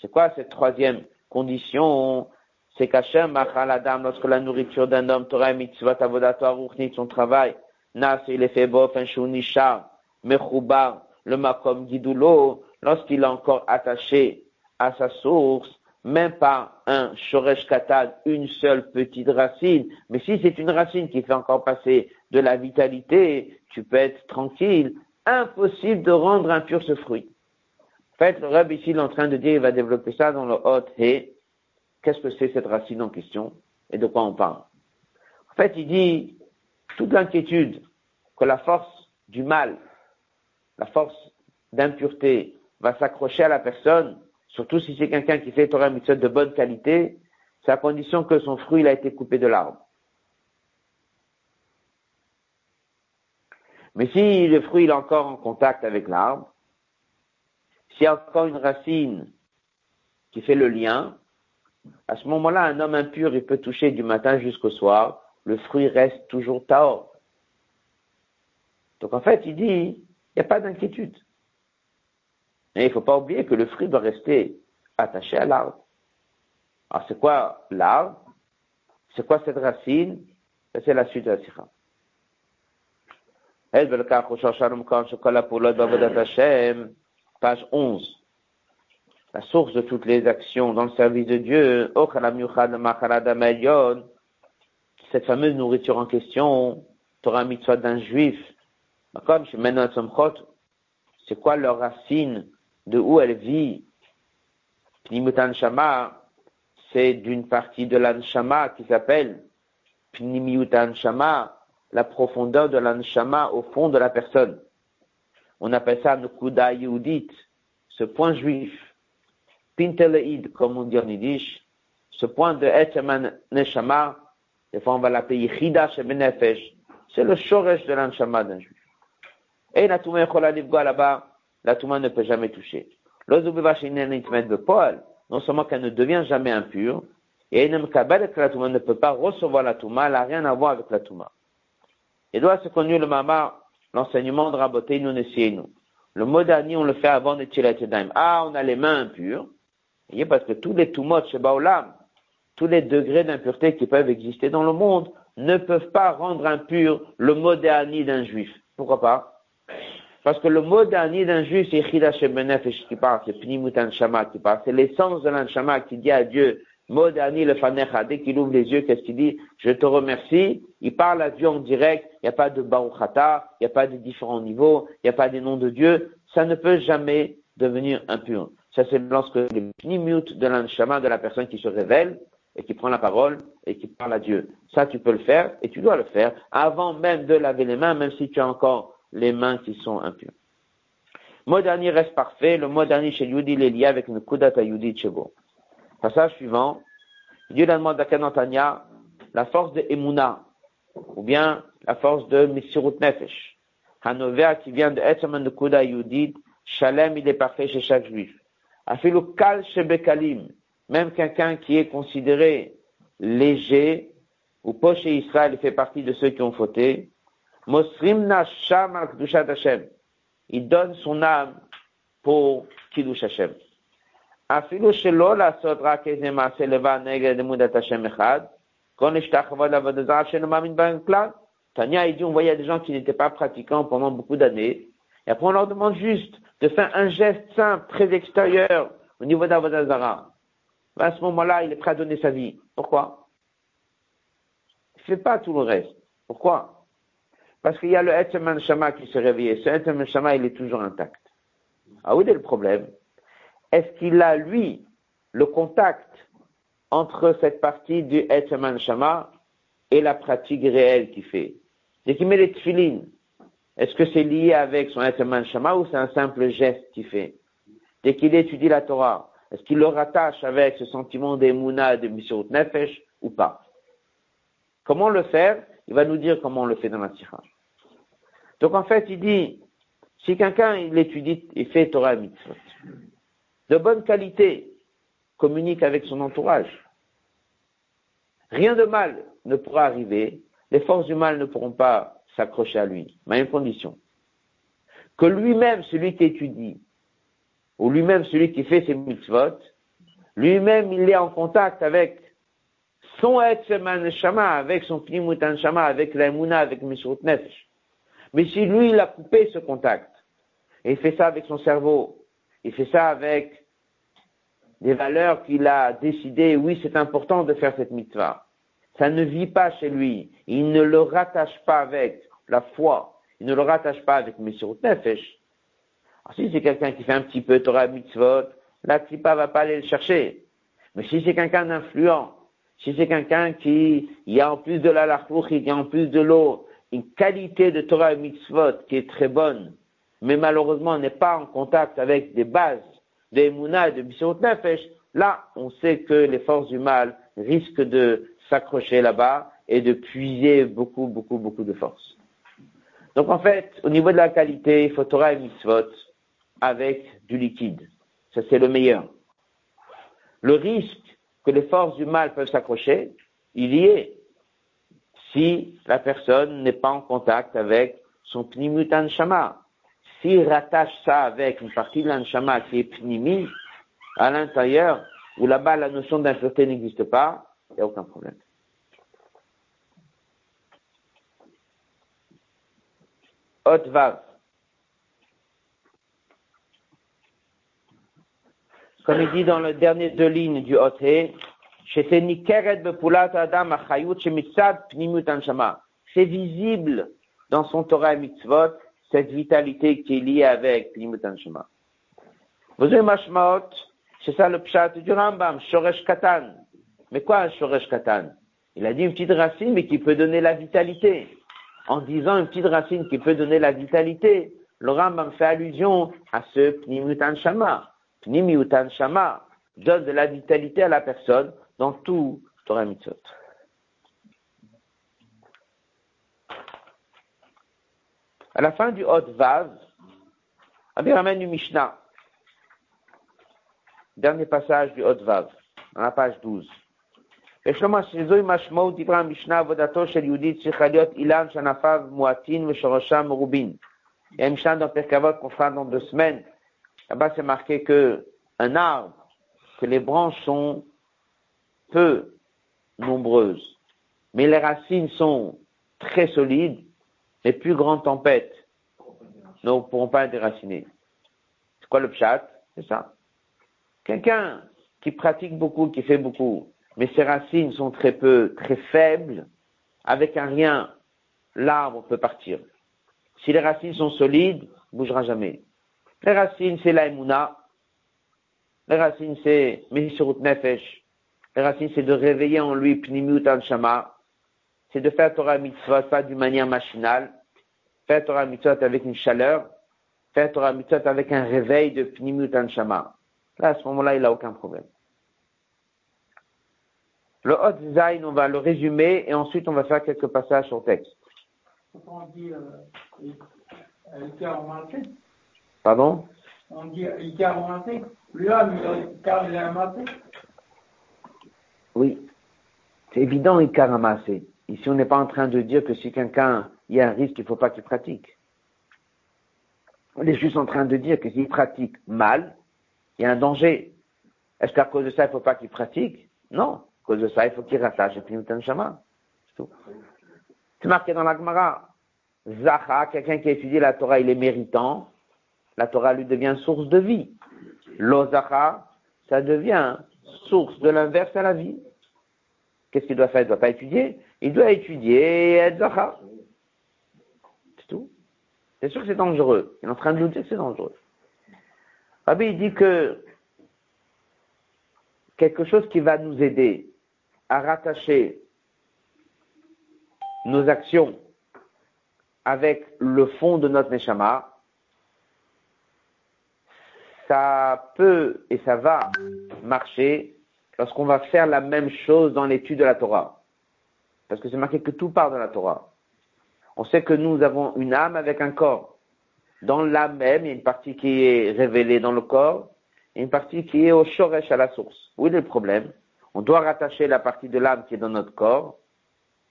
c'est quoi cette troisième condition? C'est qu'Hachem, lorsque la nourriture d'un homme, Torah, mitzvot, avodato, son travail, Nas, il est fait bof, shounisha, mechoubar, le makom guidoulo, lorsqu'il est encore attaché à sa source, même pas un shoresh katad, une seule petite racine, mais si c'est une racine qui fait encore passer de la vitalité, tu peux être tranquille, impossible de rendre impur ce fruit. En fait, le Reb ici, il est en train de dire, il va développer ça dans le hot et qu'est-ce que c'est cette racine en question et de quoi on parle? En fait, il dit, toute l'inquiétude que la force du mal, la force d'impureté va s'accrocher à la personne, surtout si c'est quelqu'un qui fait Torah Mitzvot de bonne qualité, c'est à condition que son fruit a été coupé de l'arbre. Mais si le fruit est encore en contact avec l'arbre, s'il y a encore une racine qui fait le lien, à ce moment-là, un homme impur, il peut toucher du matin jusqu'au soir, le fruit reste toujours taor. Donc en fait, il dit, il n'y a pas d'inquiétude. Mais il ne faut pas oublier que le fruit doit rester attaché à l'arbre. Alors c'est quoi l'arbre? C'est quoi cette racine? C'est la suite de la sikha. Page 11. La source de toutes les actions dans le service de Dieu, cette fameuse nourriture en question, Torah mitzvah d'un juif, c'est quoi leur racine, de où elle vit? Pnimutan Shama, c'est d'une partie de l'anshama qui s'appelle Pnimiutan Shama, la profondeur de l'anshama au fond de la personne. On appelle ça Nukuda Yehudit, ce point juif. Pinteleid, comme on dit en yiddish, ce point de Etzeman Neshama, des fois on va l'appeler Yichida Shebenefesh, c'est le shoresh de l'anshama d'un juif. Et la Touma là-bas, la Touma ne peut jamais toucher. Non seulement qu'elle ne devient jamais impure, et la Touma ne peut pas recevoir la Touma, elle n'a rien à voir avec la Touma. Et doit se connaître le Mama, l'enseignement de Raboté, nous nous. Le mot on le fait avant de tirer Ah, on a les mains impures. Vous voyez, parce que tous les tumot chez Baolam, tous les degrés d'impureté qui peuvent exister dans le monde, ne peuvent pas rendre impur le mot d'un juif. Pourquoi pas? Parce que le mot d'un juif, c'est Chidash Benefesh qui parle, c'est Pnimutan Shama qui parle, c'est l'essence de l'Anshama qui dit à Dieu, mot dernier, le Fanecha, dès qu'il ouvre les yeux, qu'est-ce qu'il dit? Je te remercie. Il parle à Dieu en direct, il n'y a pas de Baruchata, il n'y a pas de différents niveaux, il n'y a pas des noms de Dieu. Ça ne peut jamais devenir impur. Ça, c'est lorsque le Pnimut de l'Anshama de la personne qui se révèle, et qui prend la parole et qui parle à Dieu. Ça, tu peux le faire et tu dois le faire avant même de laver les mains, même si tu as encore les mains qui sont impures. Mot dernier reste parfait. Le mot dernier chez Yudi, il est lié avec une kudata Yudi Chebo. Passage suivant. Dieu la demande à Kanantanya la force de Emuna, ou bien la force de Misirut Nefesh. Hanovea qui vient de Etzaman de Kuda Yudit, Shalem, il est parfait chez chaque juif. Afilu Kal Shebekalim, même quelqu'un qui est considéré léger, ou poche Israël fait partie de ceux qui ont fauté, Mosrimna Sham al Hashem. Il donne son âme pour Kiddush Hashem. אפילו שלא לעשות רק איזה מעשה לבד נגד אמודת השם אחד, כל השתחוות לעבוד זרה שאינו מאמין בהם כלל. Tania, il dit, on voyait des gens qui n'étaient pas pratiquants pendant beaucoup d'années, et après on leur demande juste de faire un geste simple, très extérieur, au niveau d'Avodazara à ce moment-là, il est prêt à donner sa vie. Pourquoi Il ne fait pas tout le reste. Pourquoi Parce qu'il y a le Etzeman Shama qui s'est réveillé. Ce Etzeman Shama, il est toujours intact. Ah, où est le problème Est-ce qu'il a, lui, le contact entre cette partie du Etzeman Shama et la pratique réelle qu'il fait? Dès qu'il met les tefilines, est-ce que c'est lié avec son Etzeman Shama ou c'est un simple geste qu'il fait? Dès qu'il étudie la Torah, est-ce qu'il le rattache avec ce sentiment d'émouna de Mishurut Nefesh ou pas? Comment le faire? Il va nous dire comment on le fait dans la Sira. Donc en fait, il dit, si quelqu'un il étudie et fait Torah Mitzvot, de bonne qualité, communique avec son entourage, rien de mal ne pourra arriver, les forces du mal ne pourront pas s'accrocher à lui, mais une condition. Que lui-même, celui qui étudie, ou lui-même celui qui fait ses mitzvot, lui-même il est en contact avec son Etzeman Shama, avec son Pnimutan Shama, avec l'Aimuna, avec Misrut Nefesh. Mais si lui il a coupé ce contact, et il fait ça avec son cerveau, il fait ça avec des valeurs qu'il a décidé, oui c'est important de faire cette mitzvah. Ça ne vit pas chez lui, il ne le rattache pas avec la foi, il ne le rattache pas avec Misrut Nefesh, alors, si c'est quelqu'un qui fait un petit peu Torah mitzvot, la ne va pas aller le chercher. Mais si c'est quelqu'un d'influent, si c'est quelqu'un qui, il y a en plus de la lachlouch, il y a en plus de l'eau, une qualité de Torah mitzvot qui est très bonne, mais malheureusement n'est pas en contact avec des bases de Emouna et de Bishot Nefesh, là, on sait que les forces du mal risquent de s'accrocher là-bas et de puiser beaucoup, beaucoup, beaucoup de force. Donc en fait, au niveau de la qualité, il faut Torah et mitzvot, avec du liquide. Ça, c'est le meilleur. Le risque que les forces du mal peuvent s'accrocher, il y est si la personne n'est pas en contact avec son pnimutan shama. S'il rattache ça avec une partie de l'anshama qui est pnimi, à l'intérieur, où là-bas la notion d'impureté n'existe pas, il n'y a aucun problème. Hot vav. comme il dit dans le dernier deux lignes du Hoté, c'est visible dans son Torah et mitzvot, cette vitalité qui est liée avec Pnimut Anshama. Vous avez Mashmaot, c'est ça le pshat du Rambam, Shoresh Katan. Mais quoi un Shoresh Katan? Il a dit une petite racine, mais qui peut donner la vitalité. En disant une petite racine qui peut donner la vitalité, le Rambam fait allusion à ce Pnimut Anshama. Pnimiutan Shama donne de la vitalité à la personne dans tout Torah Mitzvot. À la fin du Hot Vav, on du Mishnah. Dernier passage du Hot Vav, à la page 12. Il y a une Mishnah dans Perkavot qu'on fera dans deux semaines. Là-bas, c'est marqué que un arbre, que les branches sont peu nombreuses, mais les racines sont très solides, les plus grandes tempêtes ne pourront pas être déracinées. C'est quoi le pshat? C'est ça. Quelqu'un qui pratique beaucoup, qui fait beaucoup, mais ses racines sont très peu, très faibles, avec un rien, l'arbre peut partir. Si les racines sont solides, il bougera jamais. Les racines, c'est l'aïmouna. Les racines, c'est Mishurut Nefesh. Les racines, c'est de réveiller en lui Pnimiut Shama. C'est de faire Torah Mitzvot, pas d'une manière machinale. Faire Torah Mitzvot avec une chaleur. Faire Torah Mitzvot avec un réveil de Pnimiut Shama. Là, à ce moment-là, il n'a aucun problème. Le Hot Zain, on va le résumer et ensuite on va faire quelques passages sur texte. On dit euh, Pardon? On dit Icar romantique. L'homme, car il a Oui. C'est évident, Icar amassé. Ici, on n'est pas en train de dire que si quelqu'un, il y a un risque, il ne faut pas qu'il pratique. On est juste en train de dire que s'il pratique mal, il y a un danger. Est-ce qu'à cause de ça, il ne faut pas qu'il pratique? Non. À cause de ça, il faut qu'il rattache et puis Shama. C'est tout. C'est marqué dans la Gemara. Zacha, quelqu'un qui a étudié la Torah, il est méritant. La Torah lui devient source de vie. L'Ozacha, ça devient source de l'inverse à la vie. Qu'est-ce qu'il doit faire? Il ne doit pas étudier. Il doit étudier Zacha. C'est tout. C'est sûr que c'est dangereux. Il est en train de nous dire que c'est dangereux. Rabbi, il dit que quelque chose qui va nous aider à rattacher nos actions avec le fond de notre Neshama, ça peut et ça va marcher lorsqu'on va faire la même chose dans l'étude de la Torah. Parce que c'est marqué que tout part de la Torah. On sait que nous avons une âme avec un corps. Dans l'âme même, il y a une partie qui est révélée dans le corps et une partie qui est au shoresh à la source. Où est le problème? On doit rattacher la partie de l'âme qui est dans notre corps,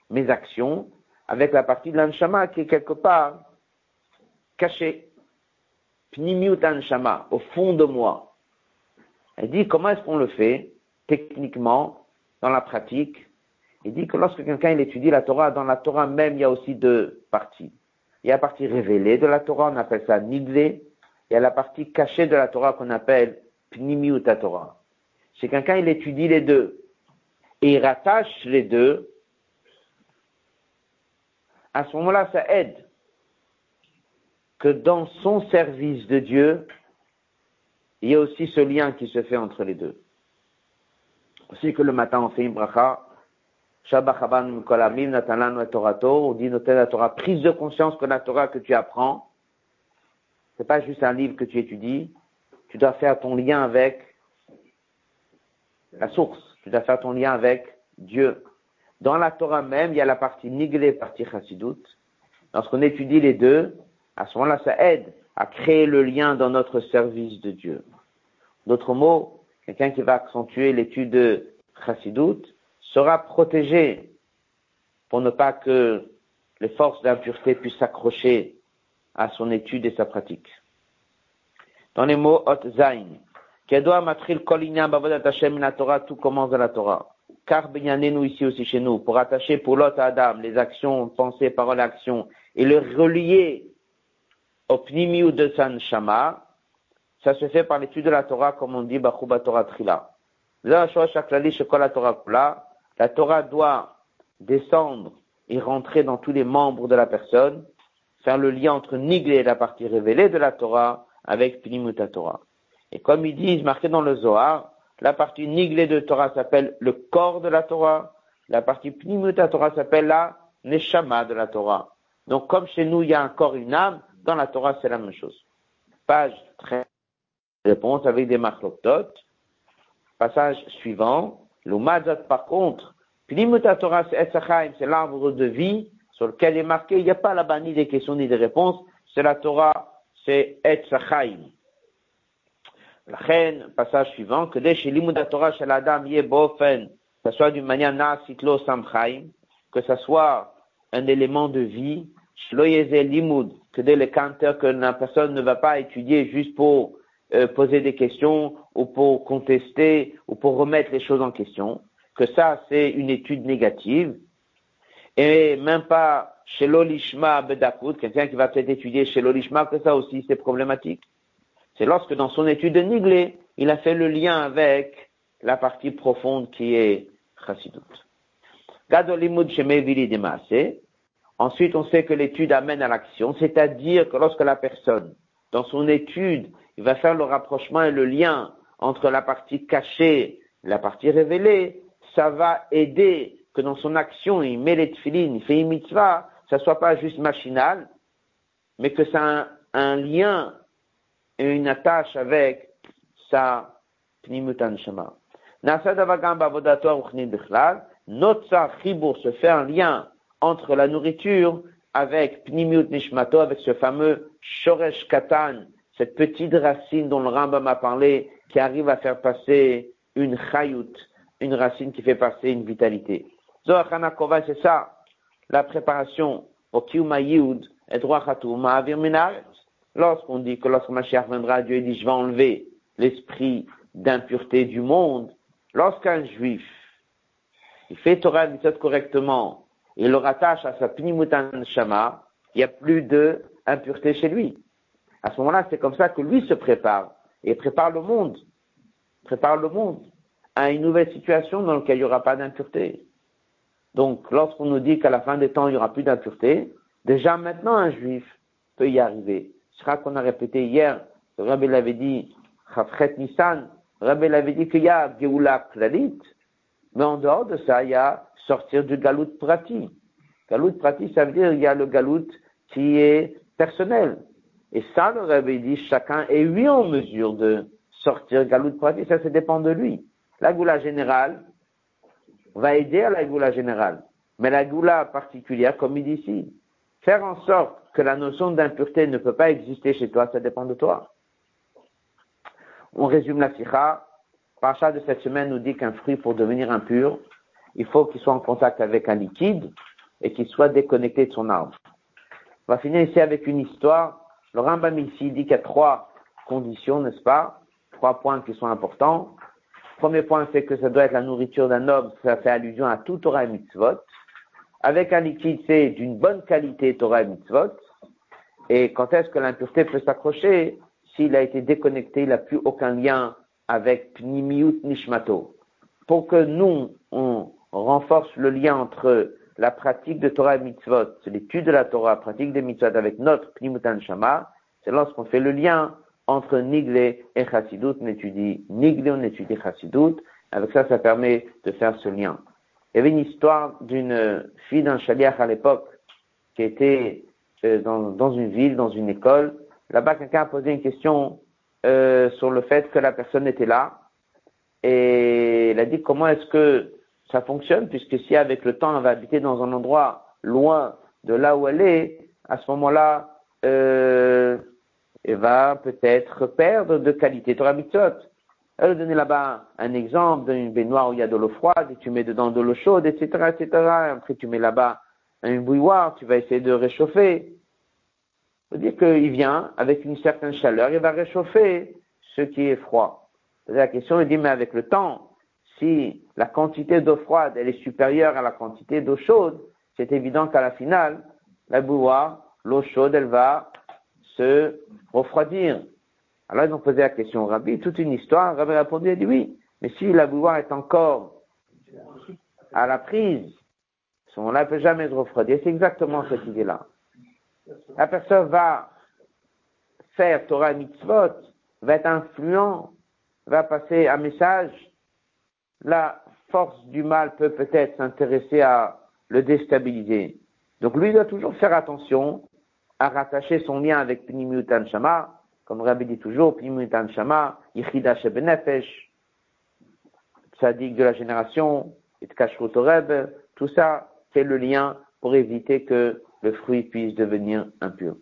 mes actions, avec la partie de l'anshama qui est quelque part cachée. Pnimiut anshama, au fond de moi. Elle dit comment est-ce qu'on le fait techniquement dans la pratique? Il dit que lorsque quelqu'un étudie la Torah, dans la Torah même, il y a aussi deux parties. Il y a la partie révélée de la Torah, on appelle ça nidvé. Il y a la partie cachée de la Torah qu'on appelle pnimiut Torah. Si quelqu'un il étudie les deux et il rattache les deux, à ce moment-là, ça aide que dans son service de Dieu, il y a aussi ce lien qui se fait entre les deux. Aussi que le matin, on fait une bracha, on dit la Torah, prise de conscience que la Torah que tu apprends, c'est pas juste un livre que tu étudies, tu dois faire ton lien avec la source, tu dois faire ton lien avec Dieu. Dans la Torah même, il y a la partie Niglé, partie Chassidut. Lorsqu'on étudie les deux, à ce moment-là, ça aide à créer le lien dans notre service de Dieu. D'autres mots, quelqu'un qui va accentuer l'étude de Chassidut sera protégé pour ne pas que les forces d'impureté puissent s'accrocher à son étude et sa pratique. Dans les mots Hot Zain, matril la Torah, tout commence dans la Torah car nous ici aussi chez nous, pour attacher pour l'autre Adam les actions, pensées, paroles, actions, et le relier au pnimiu de San Shama, ça se fait par l'étude de la Torah, comme on dit, Bachuba Torah Trila. La Torah doit descendre et rentrer dans tous les membres de la personne, faire le lien entre Niglé, la partie révélée de la Torah, avec Pnimut Torah. Et comme ils disent, marqué dans le Zohar, la partie niglée de Torah s'appelle le corps de la Torah. La partie pnimuta Torah s'appelle la neshama de la Torah. Donc, comme chez nous, il y a un corps et une âme, dans la Torah, c'est la même chose. Page 13, réponse avec des marloptot. Passage suivant. L'umadzat, par contre, pnimuta Torah, c'est c'est l'arbre de vie sur lequel est marqué, il n'y a pas là-bas ni des questions ni des réponses, c'est la Torah, c'est Etzachaim. La reine, passage suivant, que dès chez Torah chez l'Adam yé bofen, que ce soit d'une manière naasitlo samchaim, que ce soit un élément de vie, que dès les canteurs que la personne ne va pas étudier juste pour euh, poser des questions ou pour contester ou pour remettre les choses en question, que ça c'est une étude négative, et même pas chez l'Olishma Bedakout, quelqu'un qui va peut-être étudier chez l'Olishma, que ça aussi c'est problématique. C'est lorsque dans son étude de Niglé, il a fait le lien avec la partie profonde qui est Chassidut. Gadolimud Shemevili Demase. Ensuite, on sait que l'étude amène à l'action, c'est-à-dire que lorsque la personne, dans son étude, il va faire le rapprochement et le lien entre la partie cachée la partie révélée, ça va aider que dans son action, il met les tefilines, il fait une mitzvah, ça soit pas juste machinal, mais que ça a un, lien et une attache avec sa pnimutan shama. Notre chibour se fait un lien entre la nourriture avec pnimiut nishmato, avec ce fameux shoresh katan, cette petite racine dont le Rambam a parlé, qui arrive à faire passer une chayut, une racine qui fait passer une vitalité. Zohachana Kova, c'est ça, la préparation au Kiuma Yud et droit Ma'avir Minaret. Lorsqu'on dit que lorsque Mashiach viendra, Dieu dit, je vais enlever l'esprit d'impureté du monde. Lorsqu'un juif, il fait Torah Mitzvot correctement, il le rattache à sa Pnimutan Shama, il n'y a plus de impureté chez lui. À ce moment-là, c'est comme ça que lui se prépare et prépare le monde, prépare le monde à une nouvelle situation dans laquelle il n'y aura pas d'impureté. Donc, lorsqu'on nous dit qu'à la fin des temps, il n'y aura plus d'impureté, déjà maintenant, un juif peut y arriver. Ce sera qu'on a répété hier, le Rabbi l'avait dit, Chafret Nissan, Rabbi l'avait dit qu'il y a Geoula Klalit, mais en dehors de ça, il y a sortir du galout prati. Galout prati, ça veut dire il y a le galout qui est personnel. Et ça, le Rabbi dit, chacun est lui en mesure de sortir galout prati, ça, ça dépend de lui. La goula générale, va aider à la goula générale. Mais la goula particulière, comme il dit ici, faire en sorte que la notion d'impureté ne peut pas exister chez toi, ça dépend de toi. On résume la sikha. Parcha de cette semaine nous dit qu'un fruit, pour devenir impur, il faut qu'il soit en contact avec un liquide et qu'il soit déconnecté de son arbre. On va finir ici avec une histoire. Le Rambam ici dit qu'il y a trois conditions, n'est-ce pas? Trois points qui sont importants. Premier point, c'est que ça doit être la nourriture d'un homme, ça fait allusion à tout Torah et mitzvot. Avec un liquide, c'est d'une bonne qualité Torah et mitzvot. Et quand est-ce que l'impureté peut s'accrocher? S'il a été déconnecté, il n'a plus aucun lien avec Pnimiut Nishmato. Pour que nous, on renforce le lien entre la pratique de Torah et mitzvot, c'est l'étude de la Torah, pratique des mitzvot avec notre Pnimutan Shama, c'est lorsqu'on fait le lien entre Niglé et Chassidut, on étudie Niglé, on étudie Chassidut. Avec ça, ça permet de faire ce lien. Il y avait une histoire d'une fille d'un chaliach à l'époque qui était euh, dans, dans, une ville, dans une école. Là-bas, quelqu'un a posé une question euh, sur le fait que la personne était là. Et elle a dit comment est-ce que ça fonctionne, puisque si avec le temps elle va habiter dans un endroit loin de là où elle est, à ce moment-là, euh, et va peut-être perdre de qualité Torah mitzvot. Elle donner là-bas un exemple d'une baignoire où il y a de l'eau froide et tu mets dedans de l'eau chaude, etc., etc. Après, tu mets là-bas une bouilloire, tu vas essayer de réchauffer. Ça veut dire qu'il vient avec une certaine chaleur, il va réchauffer ce qui est froid. La question est dit, mais avec le temps, si la quantité d'eau froide, elle est supérieure à la quantité d'eau chaude, c'est évident qu'à la finale, la bouilloire, l'eau chaude, elle va se refroidir. Alors ils ont posé la question au rabbi, toute une histoire, rabbi a répondu, il dit oui, mais si la bouilloire est encore à la prise, elle ne peut jamais se refroidir. C'est exactement cette idée-là. La personne va faire Torah mitzvot, va être influent, va passer un message. La force du mal peut peut-être s'intéresser à le déstabiliser. Donc lui doit toujours faire attention à rattacher son lien avec Pnimiutan Shama, comme Rabbi dit toujours, Pnimiutan Shama, Yichida Shebenefesh, Tzadik de la génération, et Kashrut tout ça fait le lien pour éviter que le fruit puisse devenir impur.